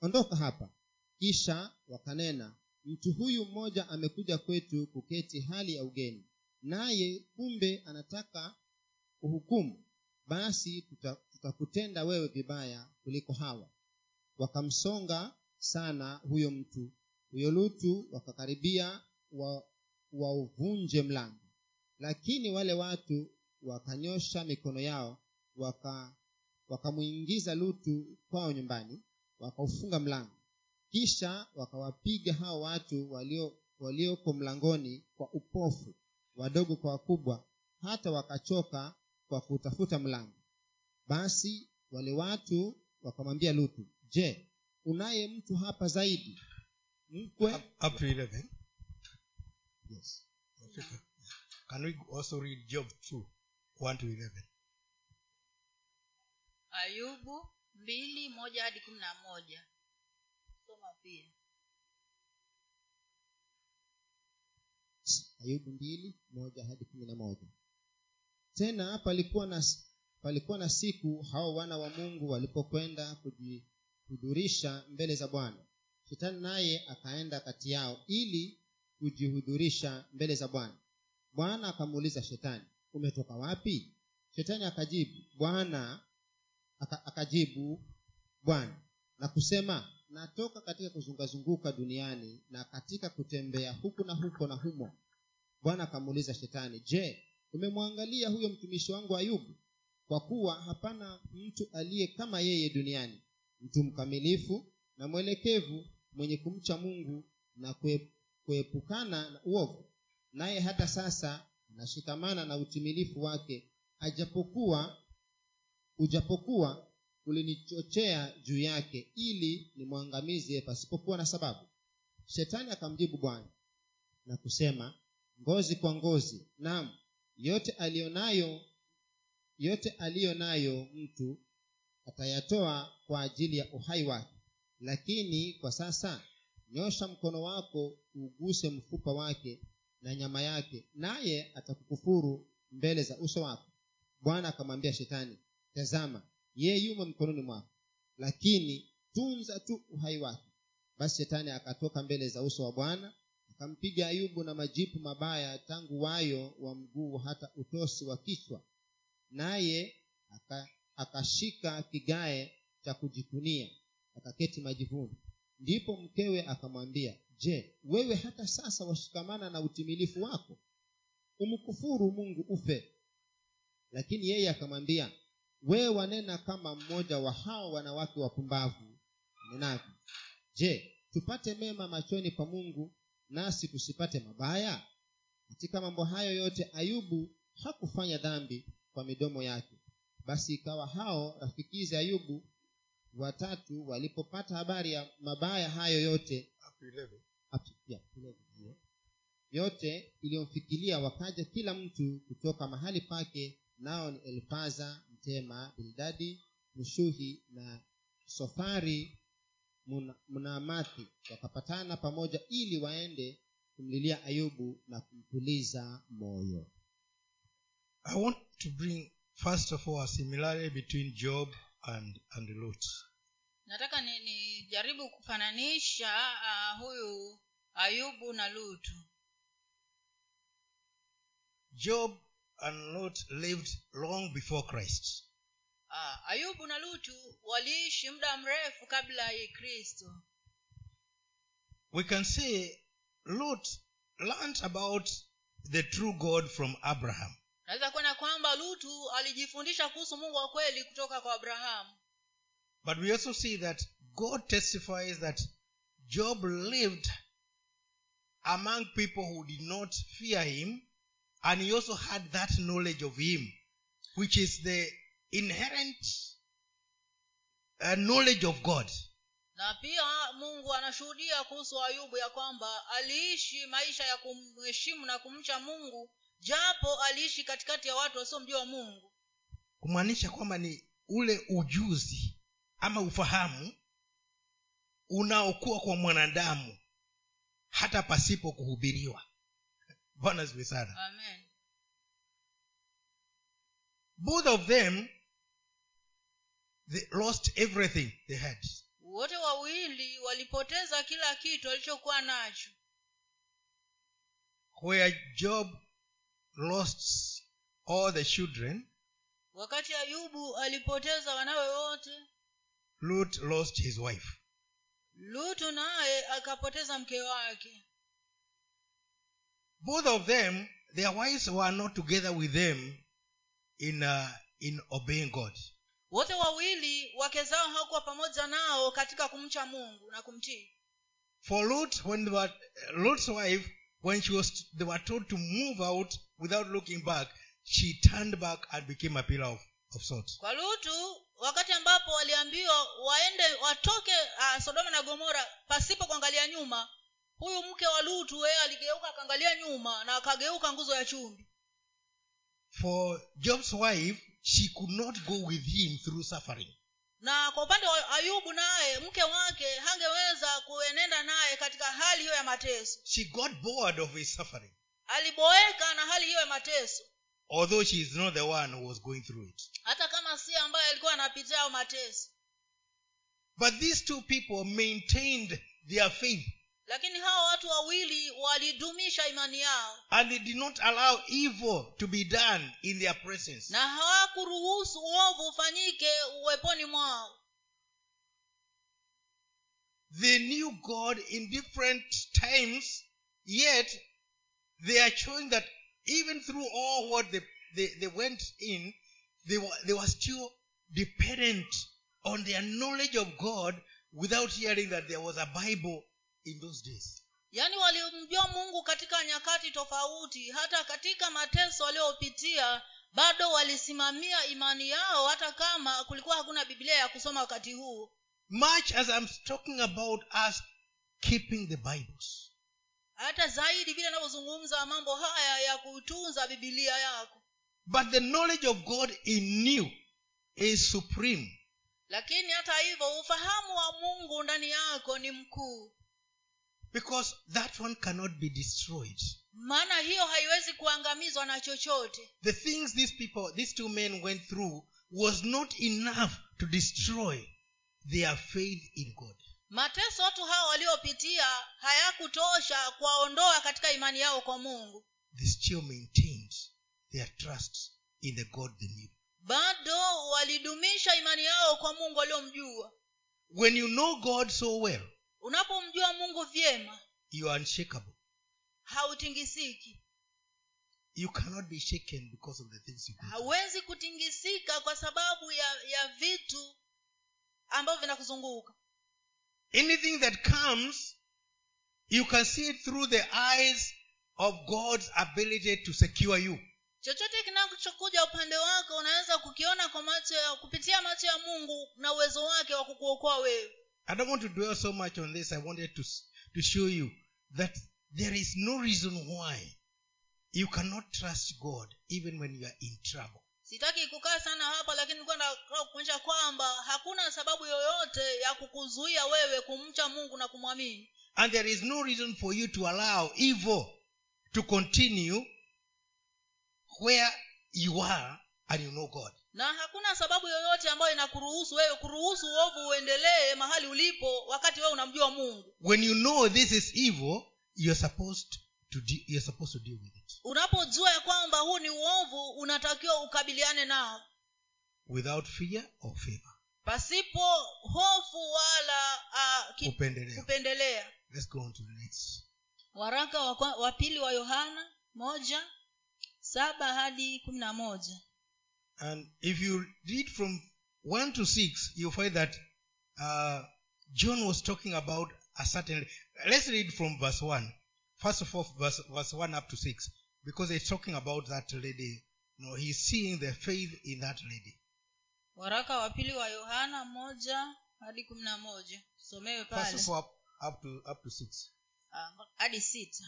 ondoka hapa. Kisha wakanena mtu huyu mmoja amekuja kwetu kuketi hali ya ugeni naye kumbe anataka kuhukumu. Basi tutakutenda tuta wewe vibaya kuliko hawa. Wakamsonga sana huyo mtu. Huyo lutu wakakaribia wauvunje wa mlango. Lakini wale watu wakanyosha mikono yao waka wakamwingiza lutu kwao nyumbani wakaufunga mlango kisha wakawapiga hao watu walio walioko mlangoni kwa upofu wadogo kwa wakubwa hata wakachoka kwa kutafuta mlango basi wale watu wakamwambia lutu je unaye mtu hapa zaidi mkwe Up, up to 11. yes. Can we also read Job 2, 1 to 11? Ayubu mbili moja hadi kumi na moja. Soma pia. Ayubu mbili moja hadi kumi na moja. Tena palikuwa na palikuwa na siku hao wana wa mungu walipokwenda kujihudhurisha mbele za bwana. Shetani naye akaenda kati yao ili kujihudhurisha mbele za bwana. Bwana akamuuliza shetani umetoka wapi? Shetani akajibu bwana aka, akajibu bwana na kusema natoka katika kuzungazunguka duniani na katika kutembea huku na huko na humo. Bwana akamuuliza shetani je umemwangalia huyo mtumishi wangu ayubu? Kwa kuwa hapana mtu aliye kama yeye duniani mtu mkamilifu na mwelekevu mwenye kumcha mungu na kuepukana na uovu. Naye hata sasa anashikamana na utimilifu wake ajapokuwa ujapokuwa ulinichochea juu yake ili nimwangamize pasipokuwa na sababu. Shetani akamjibu bwana na kusema ngozi kwa ngozi naam yote aliyonayo yote aliyo nayo mtu atayatoa kwa ajili ya uhai wake. Lakini kwa sasa nyosha mkono wako uguse mfupa wake na nyama yake naye atakukufuru mbele za uso wako. Bwana akamwambia shetani tazama yeye yumo mkononi mwako lakini tunza tu uhai wake. Basi shetani akatoka mbele za uso wa bwana akampiga ayubu na majipu mabaya tangu wayo wa mguu hata utosi wa kichwa naye aka, akashika kigae cha kujikunia akaketi majivuni. Ndipo mkewe akamwambia je wewe hata sasa washikamana na utimilifu wako? Umkufuru mungu ufe. Lakini yeye akamwambia wewe wanena kama mmoja wa hao wanawake wapumbavu nenavyo je tupate mema machoni pa mungu nasi tusipate mabaya katika mambo hayo yote ayubu hakufanya dhambi kwa midomo yake basi ikawa hao rafikizi ayubu watatu walipopata habari ya mabaya hayo yote Up to 11. up to- yeah, 11, yeah. yote iliyomfikilia wakaja kila mtu kutoka mahali pake nao ni elfaza mtema bildadi mshuhi na sofari mnamathi mnaamathi wakapatana pamoja ili waende kumlilia ayubu na kumtuliza moyo. I want to bring, first of all, a similarity between Job and, and Lot. nataka nijaribu ni kufananisha uh, huyu ayubu na lutu. Job and Lot lived long before Christ. Ah, ayubu na lutu waliishi muda mrefu kabla ya kristo We can say Lot learned about the true God from Abraham. naweza kuona kwamba lutu alijifundisha kuhusu mungu wa kweli kutoka kwa abrahamu But we also see that God testifies that Job lived among people who did not fear him, and he also had that knowledge of him, which is the inherent uh, knowledge of God. na pia mungu anashuhudia kuhusu ayubu ya kwamba aliishi maisha ya kumheshimu na kumcha mungu japo aliishi katikati ya watu wasiomjua mungu kumaanisha kwamba ni ule ujuzi ama ufahamu unaokuwa kwa mwanadamu hata pasipo kuhubiriwa bwana ziwe sana. Amen. Both of them they lost everything they had. Wote wawili walipoteza kila kitu walichokuwa nacho. Where job lost all the children wakati ayubu alipoteza wanawe wote lut lost his wife. Lutu naye akapoteza mke wake both of them their wives were not together with them in uh, in obeying god wote wawili wake zao hawakuwa pamoja nao katika kumcha mungu na kumtii for Lot, when they were, Lot's wife, when she was, they were told to move out without looking back, she turned back and became a pillar of, of salt. kwa lutu wakati ambapo waliambiwa waende watoke uh, sodoma na gomora pasipo kuangalia nyuma huyu mke wa lutu yeye aligeuka akaangalia nyuma na akageuka nguzo ya chumbi. For Job's wife, she could not go with him through suffering. na kwa upande wa ayubu naye mke wake hangeweza kuenenda naye katika hali hiyo ya mateso. She got bored of his suffering, aliboeka na hali hiyo ya mateso. Although she is not the one who was going through it. hata kama si ambaye alikuwa anapitia hayo mateso. But these two people maintained their faith lakini hawa watu wawili walidumisha imani yao and they did not allow evil to be done in their presence. na hawakuruhusu uovu ufanyike uweponi mwao they knew God in different times, yet they are showing that even through all what they, they, they went in, they were, they were still dependent on their knowledge of God without hearing that there was a Bible in those days. yaani walimjua mungu katika nyakati tofauti hata katika mateso waliopitia bado walisimamia imani yao hata kama kulikuwa hakuna biblia ya kusoma wakati huu Much as I'm talking about us keeping the Bibles. hata zaidi vile anavyozungumza mambo haya ya kutunza bibilia yako But the knowledge of God in you is supreme. lakini hata hivyo ufahamu wa mungu ndani yako ni mkuu Because that one cannot be destroyed. maana hiyo haiwezi kuangamizwa na chochote. The things these people these two men went through was not enough to destroy their faith in god. Mateso watu hawa waliopitia hayakutosha kuwaondoa katika imani yao kwa mungu. They still maintained their trust in the god they knew. Bado walidumisha imani yao kwa mungu waliomjua. When you know god so well unapomjua mungu vyema you are unshakable. hautingisiki. You cannot be shaken because of the things you hauwezi kutingisika kwa sababu ya ya vitu ambavyo vinakuzunguka. Anything that comes you can see it through the eyes of god's ability to secure you. Chochote kinachokuja upande wako unaweza kukiona kwa macho ya kupitia macho ya mungu na uwezo wake wa kukuokoa wewe I don't want to dwell so much on this. I wanted to, to show you that there is no reason why you cannot trust God even when you are in trouble. sitaki kukaa sana hapa lakini nilikuwa nataka kuonyesha kwamba hakuna sababu yoyote ya kukuzuia wewe kumcha mungu na kumwamini And there is no reason for you to allow evil to continue where you are and you know God. Na hakuna sababu yoyote ambayo inakuruhusu wewe kuruhusu uovu uendelee mahali ulipo wakati wewe unamjua mungu. When you know this is evil, you're supposed to de- you're supposed to deal with it. unapojua ya kwamba huu ni uovu unatakiwa ukabiliane nao. Without fear or favor. Pasipo hofu wala uh, ki, upendeleo. kupendelea. Let's go on to the next. Waraka wa pili wa yohana moja saba hadi kumi na moja and if you read from 1 to 6 you find that uh, john was talking about a certain let's read from verse 1 first of all verse, verse 1 up to 6 because it's talking about that lady. No he's seeing the faith in that lady. Waraka wa pili wa yohana moja hadi kumi na moja. Somewe first of all up, up to up to 6 Ah, hadi sita.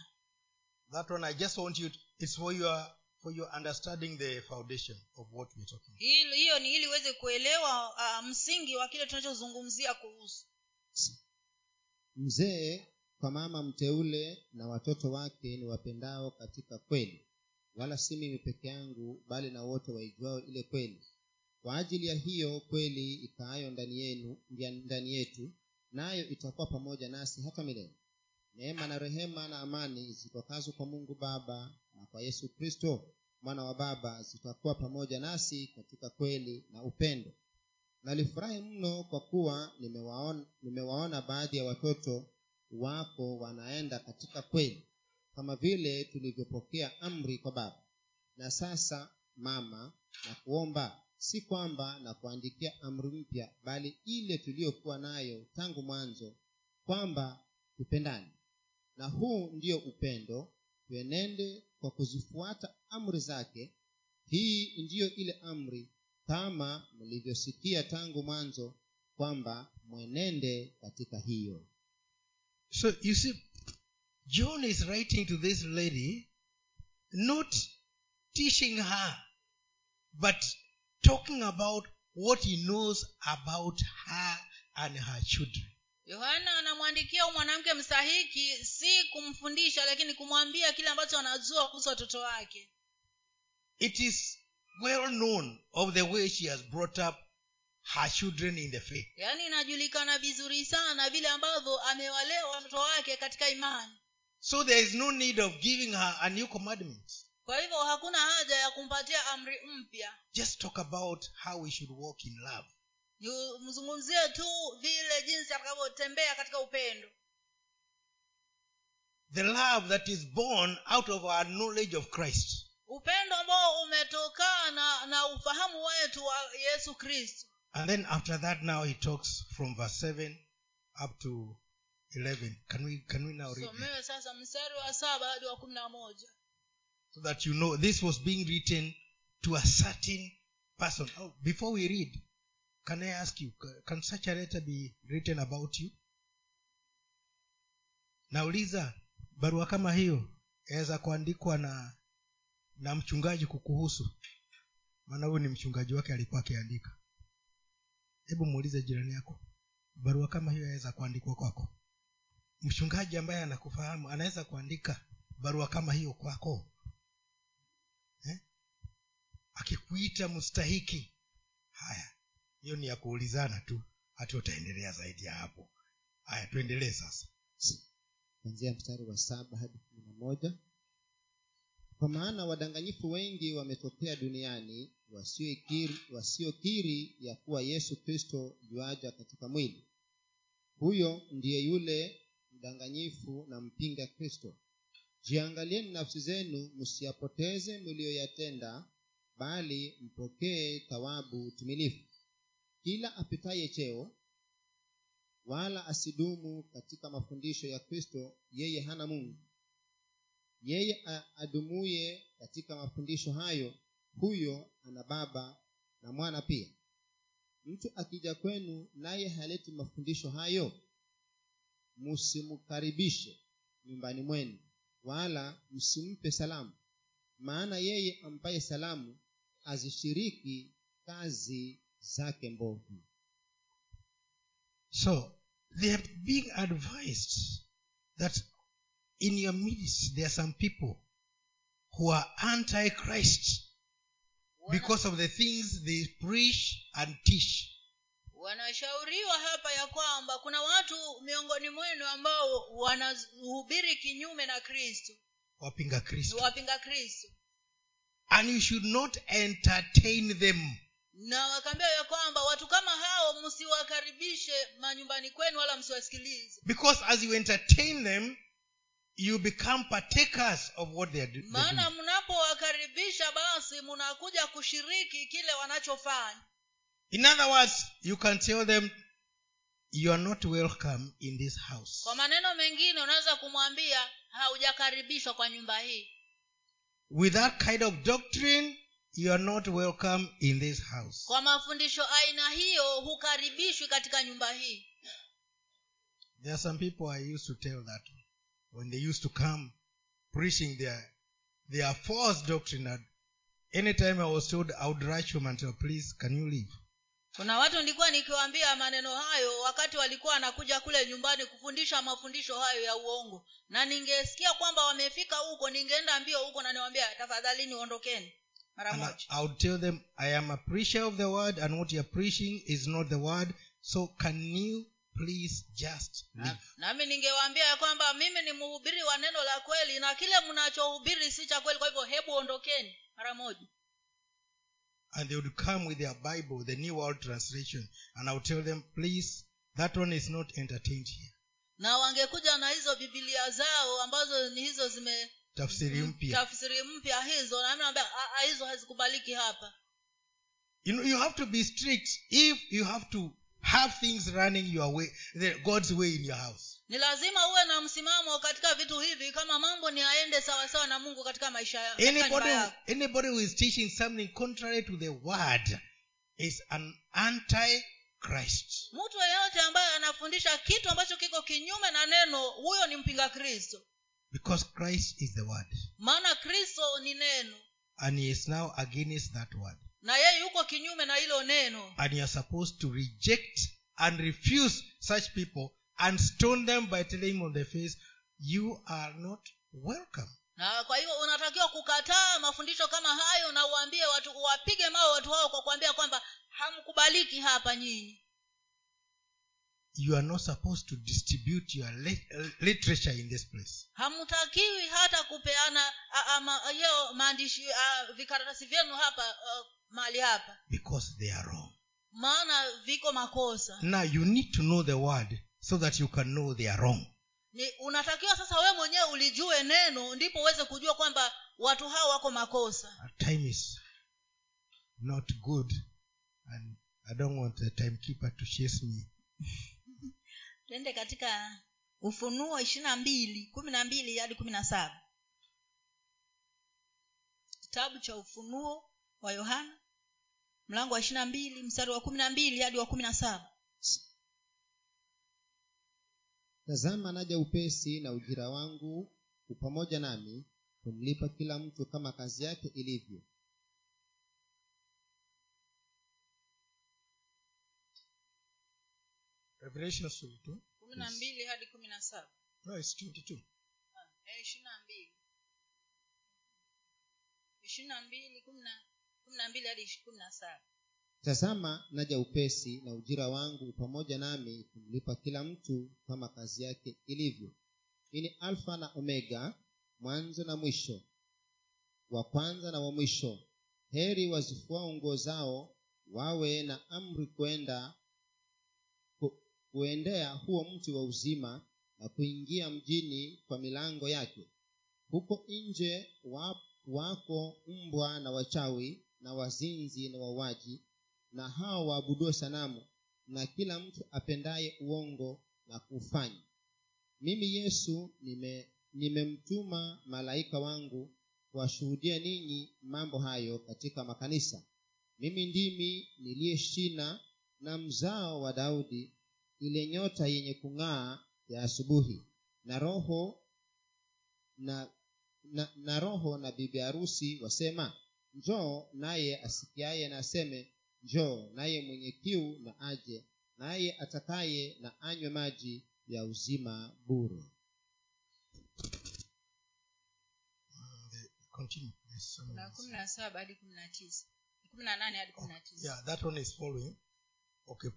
That one i just want you to, it's for your for your understanding the foundation of what we're talking about. Hiyo ni ili uweze kuelewa uh, msingi wa kile tunachozungumzia kuhusu. Mzee kwa mama mteule na watoto wake ni wapendao katika kweli. Wala si mimi peke yangu bali na wote waijuao ile kweli. Kwa ajili ya hiyo kweli ikaayo ndani yenu ndani yetu nayo itakuwa pamoja nasi hata milele neema na rehema na amani zitokazo kwa mungu baba na kwa yesu kristo mwana wa baba zitakuwa pamoja nasi katika kweli na upendo. Nalifurahi mno kwa kuwa nimewaona, nimewaona baadhi ya watoto wako wanaenda katika kweli kama vile tulivyopokea amri kwa baba. Na sasa mama na kuomba si kwamba na kuandikia amri mpya bali ile tuliyokuwa nayo tangu mwanzo kwamba tupendane na huu ndio upendo tuenende kwa kuzifuata amri zake hii ndiyo ile amri kama mlivyosikia tangu mwanzo kwamba mwenende katika hiyo So you see, John is writing to this lady, not teaching her, but talking about what he knows about her and her children. Yohana anamwandikia huyu mwanamke mstahiki si kumfundisha lakini kumwambia kile ambacho anajua kuhusu watoto wake It is well known of the way she has brought up her children in the faith. yaani inajulikana vizuri sana vile ambavyo amewalea watoto wake katika imani So there is no need of giving her a new commandment. kwa hivyo hakuna haja ya kumpatia amri mpya Just talk about how we should walk in love. Yu- mzungumzie tu vile jinsi atakavyotembea katika upendo The love that is born out of our knowledge of Christ. upendo ambao umetokana na ufahamu wetu wa yesu kristo And then after that, now he talks from verse 7 up to 11. Can we, can we now read somewe sasa mstari wa saba hadi wa kumi na moja So that you know this was being written to a certain person. Oh, before we read, can I ask you, can such a letter be written about you? Nauliza, barua kama hiyo yaweza kuandikwa na na mchungaji kukuhusu. Maana huyu ni mchungaji wake alikuwa akiandika. Hebu muulize jirani yako barua kama hiyo yaweza kuandikwa kwako? Mchungaji ambaye anakufahamu anaweza kuandika barua kama hiyo kwako? Eh? akikuita mstahiki haya hiyo ni ya kuulizana tu hati utaendelea zaidi ya hapo. Haya tuendelee sasa. Kuanzia mstari wa saba hadi kumi na moja. Kwa maana wadanganyifu wengi wametokea duniani wasiokiri wasiokiri ya kuwa yesu kristo yuaja katika mwili. Huyo ndiye yule mdanganyifu na mpinga kristo. Jiangalieni nafsi zenu msiyapoteze mliyoyatenda bali mpokee thawabu timilifu kila apitaye cheo wala asidumu katika mafundisho ya kristo yeye hana mungu. Yeye adumuye katika mafundisho hayo huyo ana baba na mwana pia. Mtu akija kwenu naye haleti mafundisho hayo? Msimkaribishe nyumbani mwenu wala msimpe salamu. Maana yeye ampaye salamu azishiriki kazi zake mbovu. So they are being advised that in your midst there are some people who are anti-christ because of the things they preach and teach. Wanashauriwa hapa ya kwamba kuna watu miongoni mwenu ambao wanahubiri kinyume na kristo. Wapinga kristo. Wapinga kristo. And you should not entertain them na wakaambia ya kwamba watu kama hao msiwakaribishe manyumbani kwenu wala msiwasikilize. Because as you entertain them, you become partakers of what they are maana mnapowakaribisha basi mnakuja kushiriki kile wanachofanya. In other words, you can tell them, you are not welcome in this house. kwa maneno mengine unaweza kumwambia haujakaribishwa kwa nyumba hii. With that kind of doctrine, you are not welcome in this house. kwa mafundisho aina hiyo hukaribishwi katika nyumba hii There are some people I used to tell that when they used to come preaching their their false doctrine. any time I was told, I would rush home and tell, please, can you leave? kuna watu nilikuwa nikiwaambia maneno hayo wakati walikuwa wanakuja kule nyumbani kufundisha mafundisho hayo ya uongo na ningesikia kwamba wamefika huko ningeenda mbio huko na niwambia tafadhalini ondokeni mara I, moja I would tell them, I am a preacher of the word, and what you're preaching is not the word. So can you please just leave? Nami ningewaambia ya kwamba mimi ni mhubiri wa neno la kweli na kile mnachohubiri si cha kweli kwa hivyo hebu ondokeni mara moja And they would come with their Bible, the New World Translation, and I would tell them, please, that one is not entertained here. na wangekuja na hizo bibilia zao ambazo ni hizo zime Tafsiri mpya. tafsiri mpya hizo naambia "Ah, ah, hizo hazikubaliki hapa You know, you have to be strict if you have to have things running your way, the, God's way in your house. ni lazima uwe na msimamo katika vitu hivi kama mambo ni aende sawasawa na mungu katika maisha ya- Anybody, anybody who is teaching something contrary to the word is an anti-Christ. mtu yeyote ambaye anafundisha kitu ambacho kiko kinyume na neno huyo ni mpinga kristo Because Christ is the word. maana kristo ni neno And he is now against that word. na yeye yuko kinyume na hilo neno And you are supposed to reject and refuse such people and stone them by telling them on the face, you are not welcome. na kwa hivyo unatakiwa kukataa mafundisho kama hayo na uambie watu uwapige mao watu hao kwa kuambia kwamba hamkubaliki hapa nyinyi You are not supposed to distribute your literature in this place. hamtakiwi hata kupeana hiyo maandishi vikaratasi vyenu hapa mahali hapa because they are wrong. maana viko makosa Now you need to know the word so that you can know they are wrong. ni unatakiwa sasa wewe mwenyewe ulijue neno ndipo uweze kujua kwamba watu hao wako makosa Our time is not good, and I don't want the timekeeper to chase me. twende katika ufunuo ishiri na mbili kumi na mbili hadi kumi na saba. Kitabu cha ufunuo wa yohana mlango wa ishiri na mbili mstari wa kumi na mbili hadi wa kumi na saba. Tazama naja upesi na ujira wangu upamoja nami kumlipa kila mtu kama kazi yake ilivyo Revelation 22. kumi na mbili hadi kumi na saba No, it's 22. ishiri na mbili ishiri na mbili kumi na kumi na mbili hadi kumi na saba tazama naja upesi na ujira wangu pamoja nami kumlipa kila mtu kama kazi yake ilivyo ini alfa na omega mwanzo na mwisho wa kwanza na wa mwisho heri wazifuao nguo zao wawe na amri kwenda kuendea huo mti wa uzima na kuingia mjini kwa milango yake. Huko nje wako mbwa na wachawi na wazinzi na wauaji na hao waabuduo sanamu na kila mtu apendaye uongo na kufanya mimi yesu nime- nimemtuma malaika wangu kuwashuhudia ninyi mambo hayo katika makanisa. Mimi ndimi niliye shina na mzao wa daudi ile nyota yenye kung'aa ya asubuhi na roho na, na, na roho na bibi harusi wasema njoo naye asikiaye na aseme njoo naye mwenye kiu na aje naye atakaye na anywe maji ya uzima bure Uh, continue. Yeah, that one is following. Okay,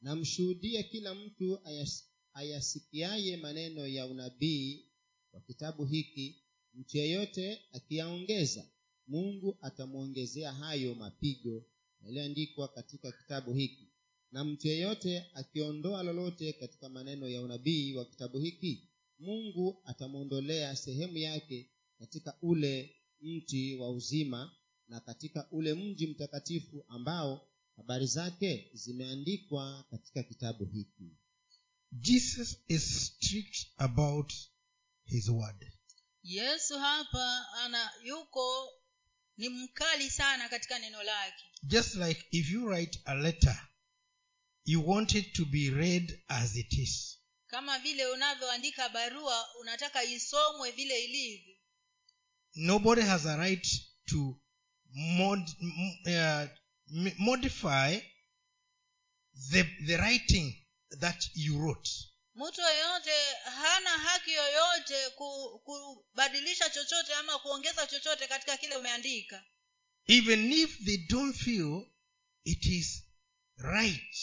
namshuhudia kila mtu ayas, ayasikiaye maneno ya unabii wa kitabu hiki mtu yeyote akiyaongeza mungu atamwongezea hayo mapigo yaliyoandikwa katika kitabu hiki. Na mtu yeyote akiondoa lolote katika maneno ya unabii wa kitabu hiki mungu atamwondolea sehemu yake katika ule mti wa uzima na katika ule mji mtakatifu ambao habari zake zimeandikwa katika kitabu hiki Jesus is strict about his word. yesu hapa ana yuko ni mkali sana katika neno lake Just like if you write a letter, you want it to be read as it is. kama vile unavyoandika barua unataka isomwe vile ilivyo Nobody has a right to mod, uh, modify the, the writing that you wrote. mtu yoyote hana haki yoyote kubadilisha chochote ama kuongeza chochote katika kile umeandika Even if they don't feel it is right.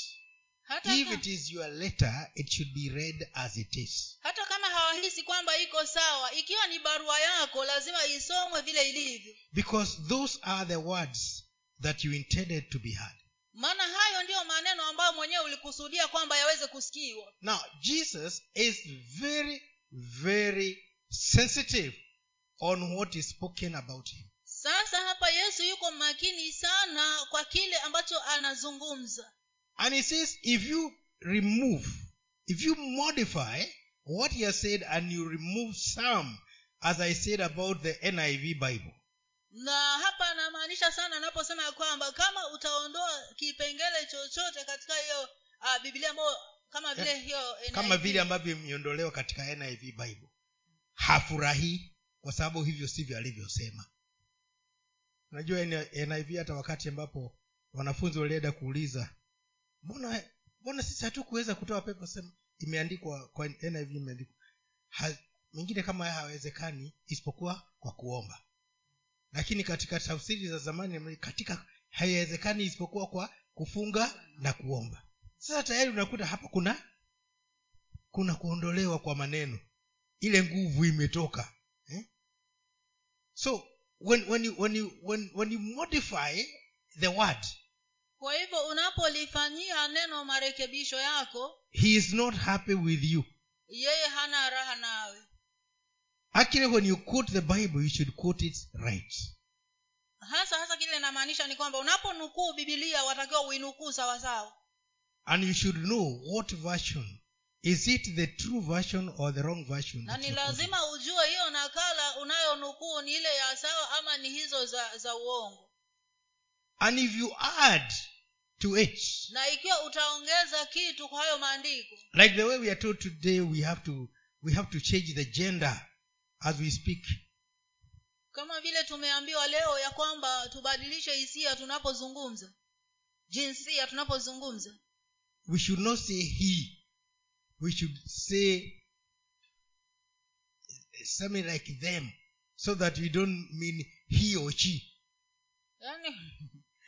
hata, If it is your letter, it should be read as it is. hata kwamba iko sawa ikiwa ni barua yako lazima isomwe vile ilivyo Because those are the words that you intended to be heard. maana hayo ndiyo maneno ambayo mwenyewe ulikusudia kwamba yaweze kusikiwa Now, Jesus is very, very sensitive on what is spoken about him. sasa hapa yesu yuko makini sana kwa kile ambacho anazungumza And he says, if you remove, if you modify what he has said and you remove some, as I said about the NIV Bible, na hapa anamaanisha sana anaposema ya kwamba kama utaondoa kipengele chochote katika hiyo uh, biblia ambayo kama vile hiyo kama vile ambavyo imeondolewa katika NIV Bible, hafurahii kwa sababu hivyo sivyo alivyosema. Unajua NIV hata wakati ambapo wanafunzi walienda kuuliza mbona mbona sisi hatukuweza kutoa pepo sema imeandikwa kwa NIV imeandikwa. Mengine kama haya hawezekani isipokuwa kwa kuomba. Lakini katika tafsiri za zamani katika haiwezekani isipokuwa kwa kufunga na kuomba. Sasa tayari unakuta hapa kuna kuna kuondolewa kwa maneno. Ile nguvu imetoka eh? so when, when, you, when, you, when, when you modify the word kwa hivyo unapolifanyia neno marekebisho yako he is not happy with you. yeye hana raha nawe. Actually when you quote the bible you should quote it right. Hasa hasa kile inamaanisha ni kwamba unaponukuu bibilia watakiwa uinukuu sawasawa and you should know what version. Is it the true version or the wrong version na ni lazima ujue hiyo nakala unayonukuu ni ile ya sawa ama ni hizo za za uongo. And if you add to it. Na ikiwa utaongeza kitu kwa hayo maandiko like the way we are told today we have to we have to change the gender as we speak. kama vile tumeambiwa leo ya kwamba tubadilishe hisia tunapozungumza jinsia tunapozungumza. We should not say he. We should say something like them so that we don't mean he or she. Yani,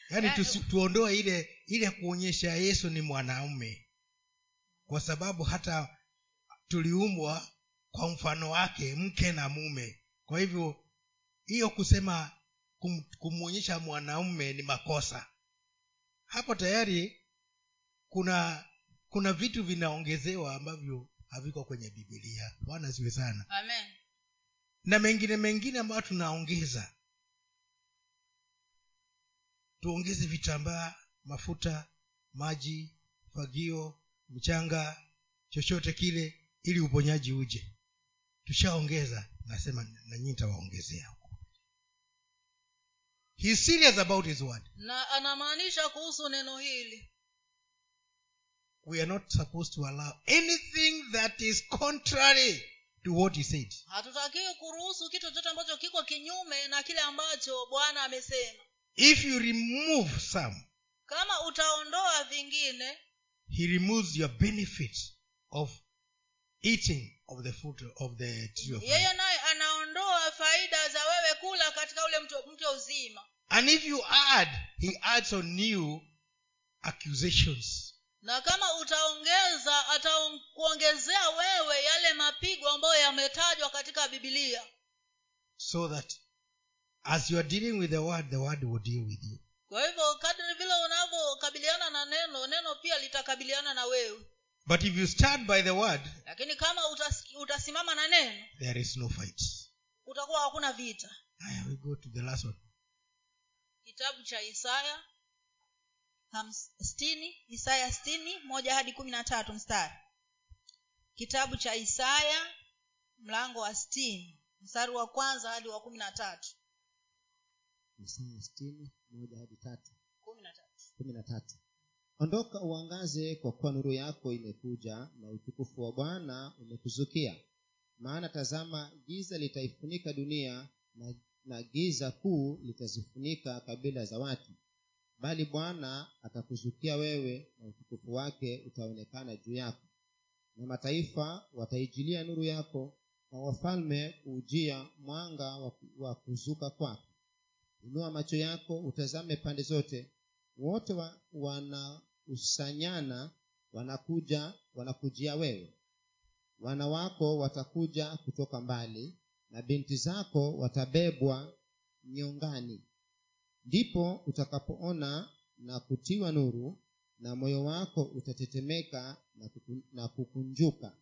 yani tuondoe ile ile kuonyesha yesu ni mwanaume. Kwa sababu hata tuliumbwa kwa mfano wake mke na mume. Kwa hivyo hiyo kusema kum, kumwonyesha mwanaume ni makosa. Hapo tayari kuna kuna vitu vinaongezewa ambavyo haviko kwenye bibilia bwana ziwe sana. Amen. Na mengine mengine ambayo tunaongeza. Tuongeze vitambaa mafuta maji fagio mchanga chochote kile ili uponyaji uje. Tushaongeza nasema na nyinyi nitawaongezea. Huko He serious about his word. Na anamaanisha kuhusu neno hili. We are not supposed to allow anything that is contrary to what he said. Hatutakiwi kuruhusu kitu chochote ambacho kiko kinyume na kile ambacho bwana amesema. If you remove some kama utaondoa vingine he removes your benefit of eating of the fruit of the tree of yeye naye anaondoa faida za wewe kula katika ule mto, mto uzima. And if you add he adds on new accusations. Na kama utaongeza atakuongezea wewe yale mapigo ambayo yametajwa katika bibilia so that as you are dealing with the word the word will deal with you. Kwa hivyo kadri neno neno pia litakabiliana na wewe. But if you stand by the word lakini kama utasimama na neno there is no fight. kutakuwa hakuna vita. Aya, we go to the last one. Kitabu cha isaya stini isaya stini moja hadi kumi na tatu mstari. Kitabu cha isaya mlango wa stini mstari wa kwanza hadi wa kumi na tatu. Isaya stini moja hadi tatu. Kumi na tatu. Kumi na tatu ondoka uangaze kwa kuwa nuru yako imekuja na utukufu wa bwana umekuzukia. Maana tazama giza litaifunika dunia na, na giza kuu litazifunika kabila za watu. Bali bwana atakuzukia wewe na utukufu wake utaonekana juu yako. Na mataifa wataijilia nuru yako na wafalme kuujia mwanga wa kuzuka kwako. Inua macho yako utazame pande zote wote wa, wanakusanyana wanakuja wanakujia wewe. Wana wako watakuja kutoka mbali na binti zako watabebwa nyongani ndipo utakapoona na kutiwa nuru na moyo wako utatetemeka na, kuku, na kukunjuka.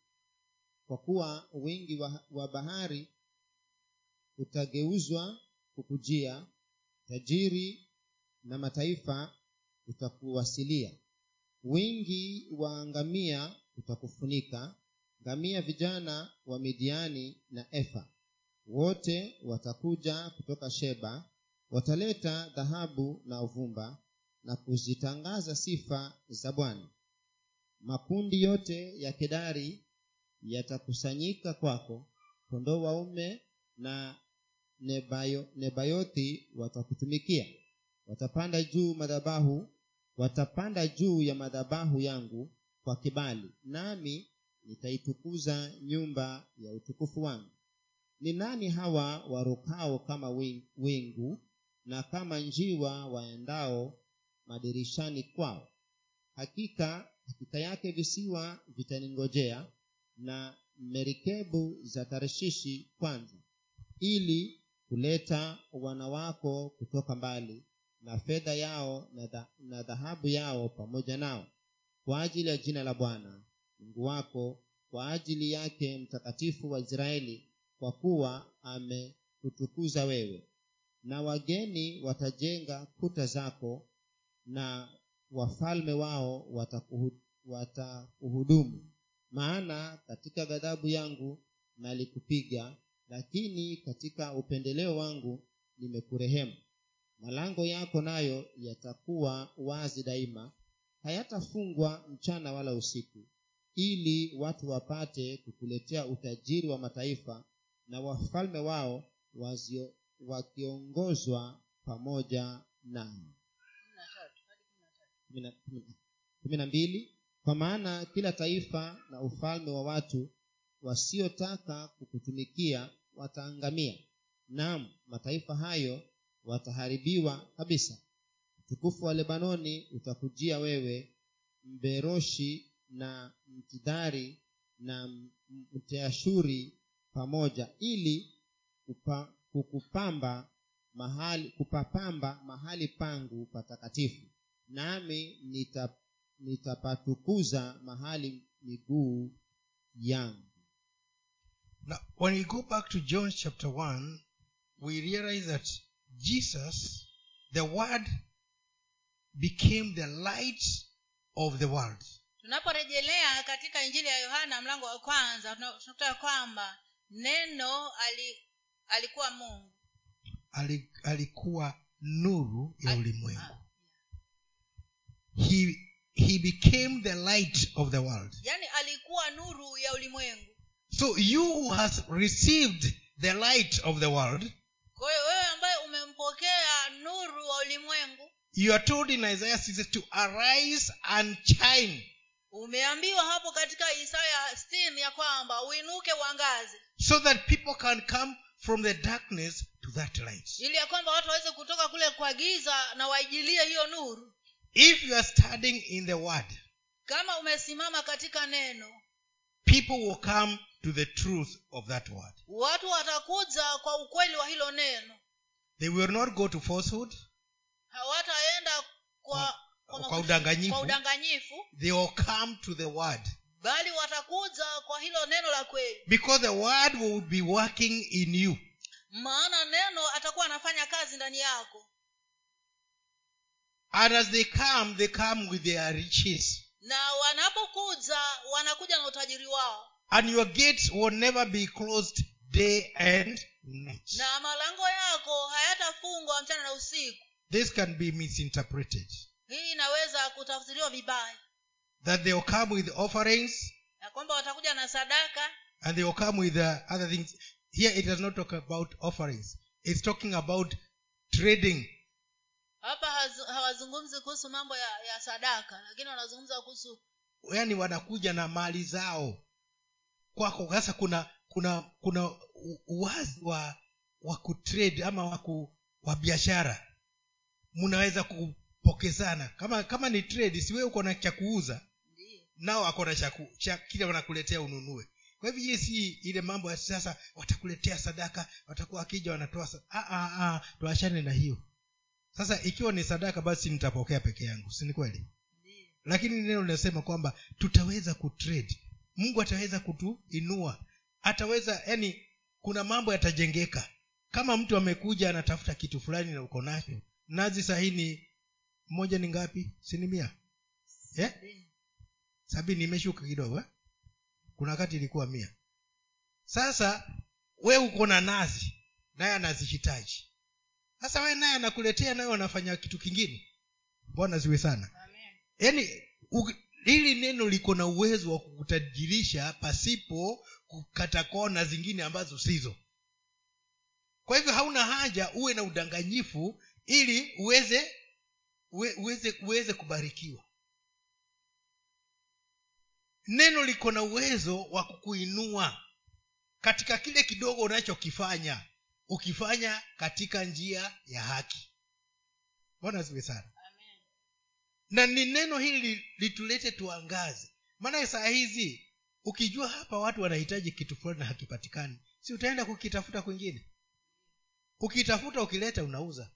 Kwa kuwa wingi wa, wa bahari utageuzwa kukujia tajiri na mataifa utakuwasilia. Wingi wa ngamia utakufunika. Ngamia vijana wa midiani na efa wote watakuja kutoka sheba wataleta dhahabu na uvumba na kuzitangaza sifa za bwana. Makundi yote ya kedari yatakusanyika kwako. Kondoo waume na nebayo, nebayothi watakutumikia watapanda juu madhabahu watapanda juu ya madhabahu yangu kwa kibali nami nitaitukuza nyumba ya utukufu wangu. Ni nani hawa warukao kama win- wingu na kama njiwa waendao madirishani kwao? Hakika hakika yake visiwa vitaningojea na merikebu za tarshishi kwanza ili kuleta wana wako kutoka mbali na fedha yao na dhahabu yao pamoja nao. Kwa ajili ya jina la bwana mungu wako kwa ajili yake mtakatifu wa israeli kwa kuwa amekutukuza wewe. Na wageni watajenga kuta zako na wafalme wao watakuhudumu. Maana katika ghadhabu yangu nalikupiga lakini katika upendeleo wangu nimekurehemu malango yako nayo yatakuwa wazi daima. Hayatafungwa mchana wala usiku ili watu wapate kukuletea utajiri wa mataifa na wafalme wao wazio, wakiongozwa pamoja nao kumi na mbili. Kwa maana kila taifa na ufalme wa watu wasiotaka kukutumikia wataangamia. Naam mataifa hayo wataharibiwa kabisa. Utukufu wa lebanoni utakujia wewe mberoshi na mtidhari na mteashuri pamoja ili kupa, kukupamba mahali kupapamba mahali pangu patakatifu. Nami nita, nitapatukuza mahali miguu yangu. Now, when we go back to John chapter 1, we realize that Jesus, the Word, became the light of the world. tunaporejelea katika injili ya yohana mlango wa kwanza tuna- tunakuta kwamba neno ali, alikuwa mungu. Ali- alikuwa nuru ya ulimwengu. ah, he, he became the light of the world. Yani alikuwa nuru ya ulimwengu. So you who has received the light of the world kwa hiyo wewe ambaye umempokea nuru wa ulimwengu you are told in isaiah 6 to arise and chine umeambiwa hapo katika isaya stin ya kwamba uinuke uangaze. So that people can come from the darkness to that light. Ili ya kwamba watu waweze kutoka kule kwa giza na waijilie hiyo nuru. If you are standing in the word kama umesimama katika neno people will come to the truth of that word. watu watakuja kwa ukweli wa hilo neno. They will not go to falsehood hawataenda kwa kwa makundi- udanganyifu. kwa udanganyifu. They will come to the word. Bali watakuja kwa hilo neno la kweli. Because the word will be working in you. Maana neno atakuwa anafanya kazi ndani yako. And as they come they come with their riches. Na wanapokuja wanakuja na utajiri wao. And your gates will never be closed day and night. Na malango yako hayatafungwa mchana na usiku this can be misinterpreted. Hii inaweza kutafsiriwa vibaya. That they will come with offerings ya kwamba watakuja na sadaka. and they will come with uh, other things. Here it does not talk about offerings. It's talking about trading. Hapa hawazungumzi kuhusu mambo ya, ya sadaka lakini wanazungumza kuhusu yani wanakuja na mali zao. Kwako sasa kuna kuna kuna uwazi wa wa kutrade ama wa, ku, wa biashara mnaweza kupokezana kama kama ni trade siwe uko na cha kuuza nao ako na cha kile wanakuletea ununue. Kwa hivyo hii si ile mambo ya sasa watakuletea sadaka watakuwa wakija wanatoa ah, ah, ah, tuachane na hiyo. Sasa ikiwa ni sadaka basi nitapokea peke yangu si ni kweli? Lakini neno linasema kwamba tutaweza kutrade mungu ataweza kutuinua. Ataweza yani kuna mambo yatajengeka. Kama mtu amekuja anatafuta kitu fulani na uko nacho nazi sahini moja ni ngapi? Sini mia? Eh? sabini imeshuka kidogo eh? kuna wakati ilikuwa mia. Sasa we uko na nazi naye anazihitaji. Sasa we naye anakuletea naye wanafanya kitu kingine. Bwana ziwe sana? Yaani hili neno liko na uwezo wa kukutajirisha pasipo kukata kona zingine ambazo sizo. Kwa hivyo hauna haja uwe na udanganyifu ili uweze uweze uweze kubarikiwa. Neno liko na uwezo wa kukuinua katika kile kidogo unachokifanya ukifanya katika njia ya haki. Bwana ziwe sana. Amen. Na ni neno hili litulete tuangaze. Maana saa hizi ukijua hapa watu wanahitaji kitu fulani na hakipatikani si utaenda kukitafuta kwingine? Ukitafuta ukileta unauza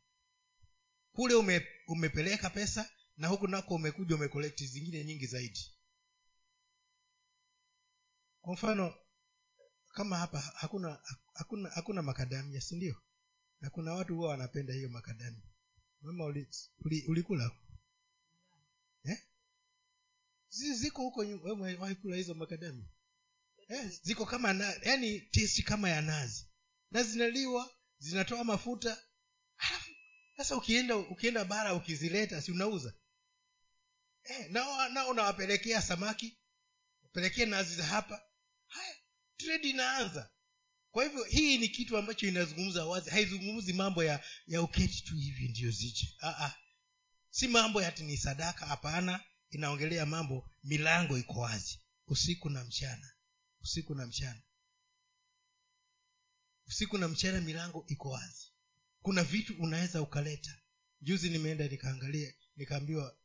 kule ume, umepeleka pesa na huku nako umekuja umekolekti zingine nyingi zaidi. Kwa mfano kama hapa hakuna hakuna hakuna makadamia si ndio? Na kuna watu huwa wanapenda hiyo makadamia mama uli, uli, ulikula eh? Ziko huko nyuma wewe umewahi kula hizo makadamia eh, ziko kama na, yani testi kama ya nazi. Na zinaliwa zinatoa mafuta sasa ukienda ukienda bara ukizileta si unauza? Eh, nao na unawapelekea samaki pelekee nazi za hapa. Haya trade inaanza. Kwa hivyo hii ni kitu ambacho inazungumza wazi. Haizungumzi mambo ya ya uketi tu hivi ndio zije. Si mambo yati ni sadaka hapana. Inaongelea mambo milango iko wazi. Usiku na mchana. Usiku na mchana. Usiku na mchana milango iko wazi kuna vitu unaweza ukaleta. Juzi nimeenda nikaangalia nikaambiwa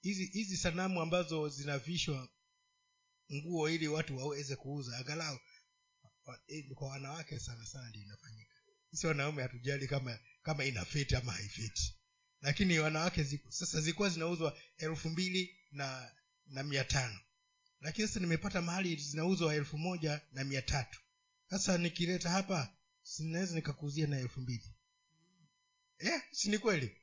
hizi hizi sanamu ambazo zinavishwa nguo ili watu waweze kuuza angalau eh, kwa wanawake sana sana ndio inafanyika. Sisi wanaume hatujali kama kama ina fiti ama haifiti lakini wanawake ziku, sasa zilikuwa zinauzwa elfu mbili na na mia tano. Lakini sasa nimepata mahali zinauzwa elfu moja na mia tatu. Sasa nikileta hapa sinaweza nikakuzia na elfu mbili eh, si ni kweli?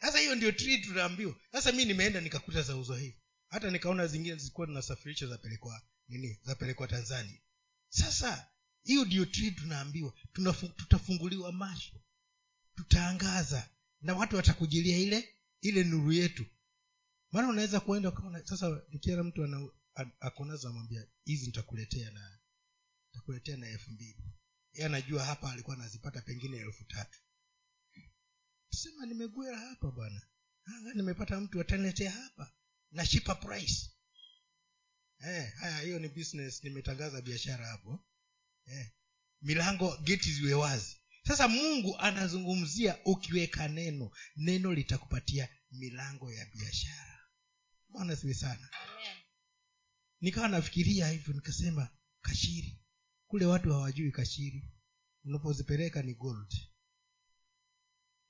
Sasa hiyo ndio treat tunaambiwa sasa mi nimeenda nikakuta zauzwa hivi hata nikaona zingine zilikuwa zinasafirisha zapelekwa nini? Zapelekwa tanzania. Sasa hiyo ndio treat tunaambiwa. Tunafu, tutafunguliwa macho. Tutaangaza. Na watu watakujilia ile ile nuru yetu. Maana unaweza kuenda ukaona sasa nikiana mtu akonazo amwambia hizi nitakuletea na nitakuletea na elfu mbili. Ye anajua hapa alikuwa anazipata pengine elfu tatu sema nimegwera hapa bwana. Ah, nimepata mtu ataniletea hapa. Na shipa price. Eh, haya hiyo ni business. Nimetangaza biashara hapo. Eh, milango geti ziwe wazi. Sasa mungu anazungumzia ukiweka neno neno litakupatia milango ya biashara. Bwana siwe sana. Amen. Nikawa nafikiria hivyo nikasema kashiri. Kule watu hawajui kashiri. Unapozipeleka ni gold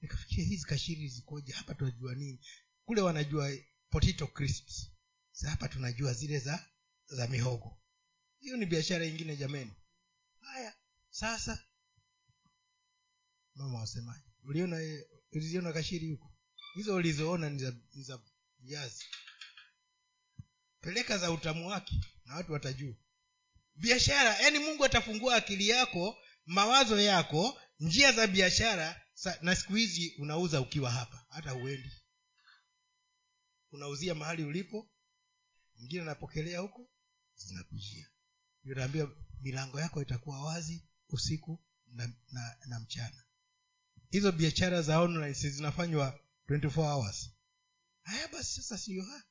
nikafikiria hizi kashiri zikoje? Hapa tunajua nini? Kule wanajua potato crisps. Sa hapa tunajua zile za za mihogo. Hiyo ni biashara ingine jameni. Haya sasa. Mama wasemaji uliona uliziona kashiri huko? Hizo ulizoona ni za viazi. Peleka za utamu wake na watu watajua. Biashara yaani mungu atafungua akili yako mawazo yako njia za biashara na siku hizi unauza ukiwa hapa hata huendi. Unauzia mahali ulipo mwingine anapokelea huko zinakujia. Ndio milango yako itakuwa wazi usiku na, na, na mchana. Hizo biashara za online zinafanywa 24 hours? Haya basi sasa siyo ha?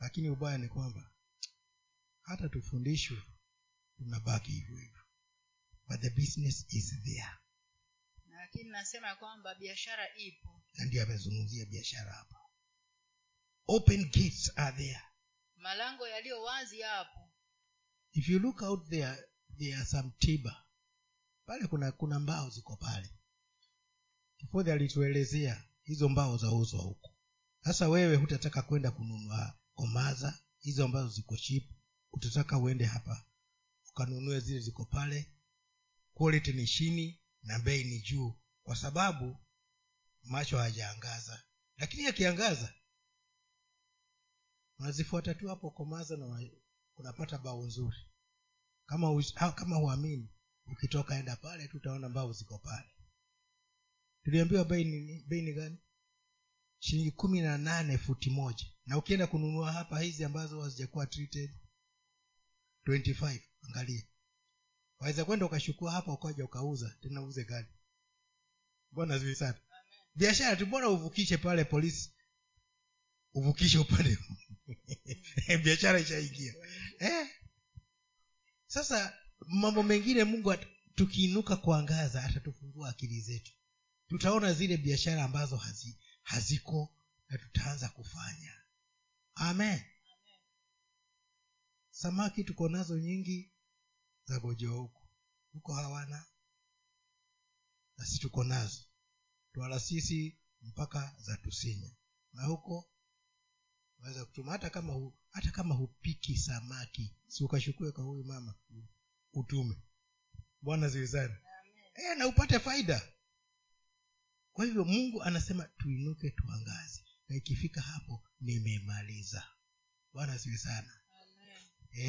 Lakini ubaya ni kwamba hata tufundishwe tunabaki hivyo hivyo. But the business is there lakini nasema kwamba biashara ipo. Na ndio amezungumzia biashara hapa. Open gates are there. Malango yaliyo wazi yapo. If you look out there there are some tiba pale kuna kuna mbao ziko pale. Kifodhi alituelezea hizo mbao zauzwa huko. Sasa wewe hutataka kwenda kununua komaza hizo ambazo ziko chip utataka uende hapa ukanunue zile ziko pale. Quality ni chini na bei ni juu kwa sababu macho hayajaangaza. Lakini yakiangaza unazifuata tu hapo komaza na unapata bao nzuri. Kama kama huamini ukitoka enda pale tu utaona mbao ziko pale. Tuliambiwa bei ni bei ni gani? Shilingi kumi na nane futi moja. Na ukienda kununua hapa hizi ambazo hazijakuwa treated 25 angalia waweza kwenda ukashukua hapa ukaja ukauza tena uuze gari. Bwana zuri sana? Biashara tu bora uvukishe pale polisi? Uvukishe upande biashara ishaingia. Eh? sasa mambo mengine mungu at- tukiinuka kuangaza atatufungua akili zetu. Tutaona zile biashara ambazo hazi, haziko na tutaanza kufanya. Amen. Samaki tuko nazo nyingi za moja huko huko hawana. Nasi tuko nazo. Twala sisi mpaka za tusinya na huko unaweza kutuma hata kama hu, hata kama hupiki samaki si ukashukue kwa huyu mama utume. Bwana ziwizani e, na upate faida. Kwa hivyo mungu anasema tuinuke tuangaze. Na ikifika hapo nimemaliza. Bwana ziwi sana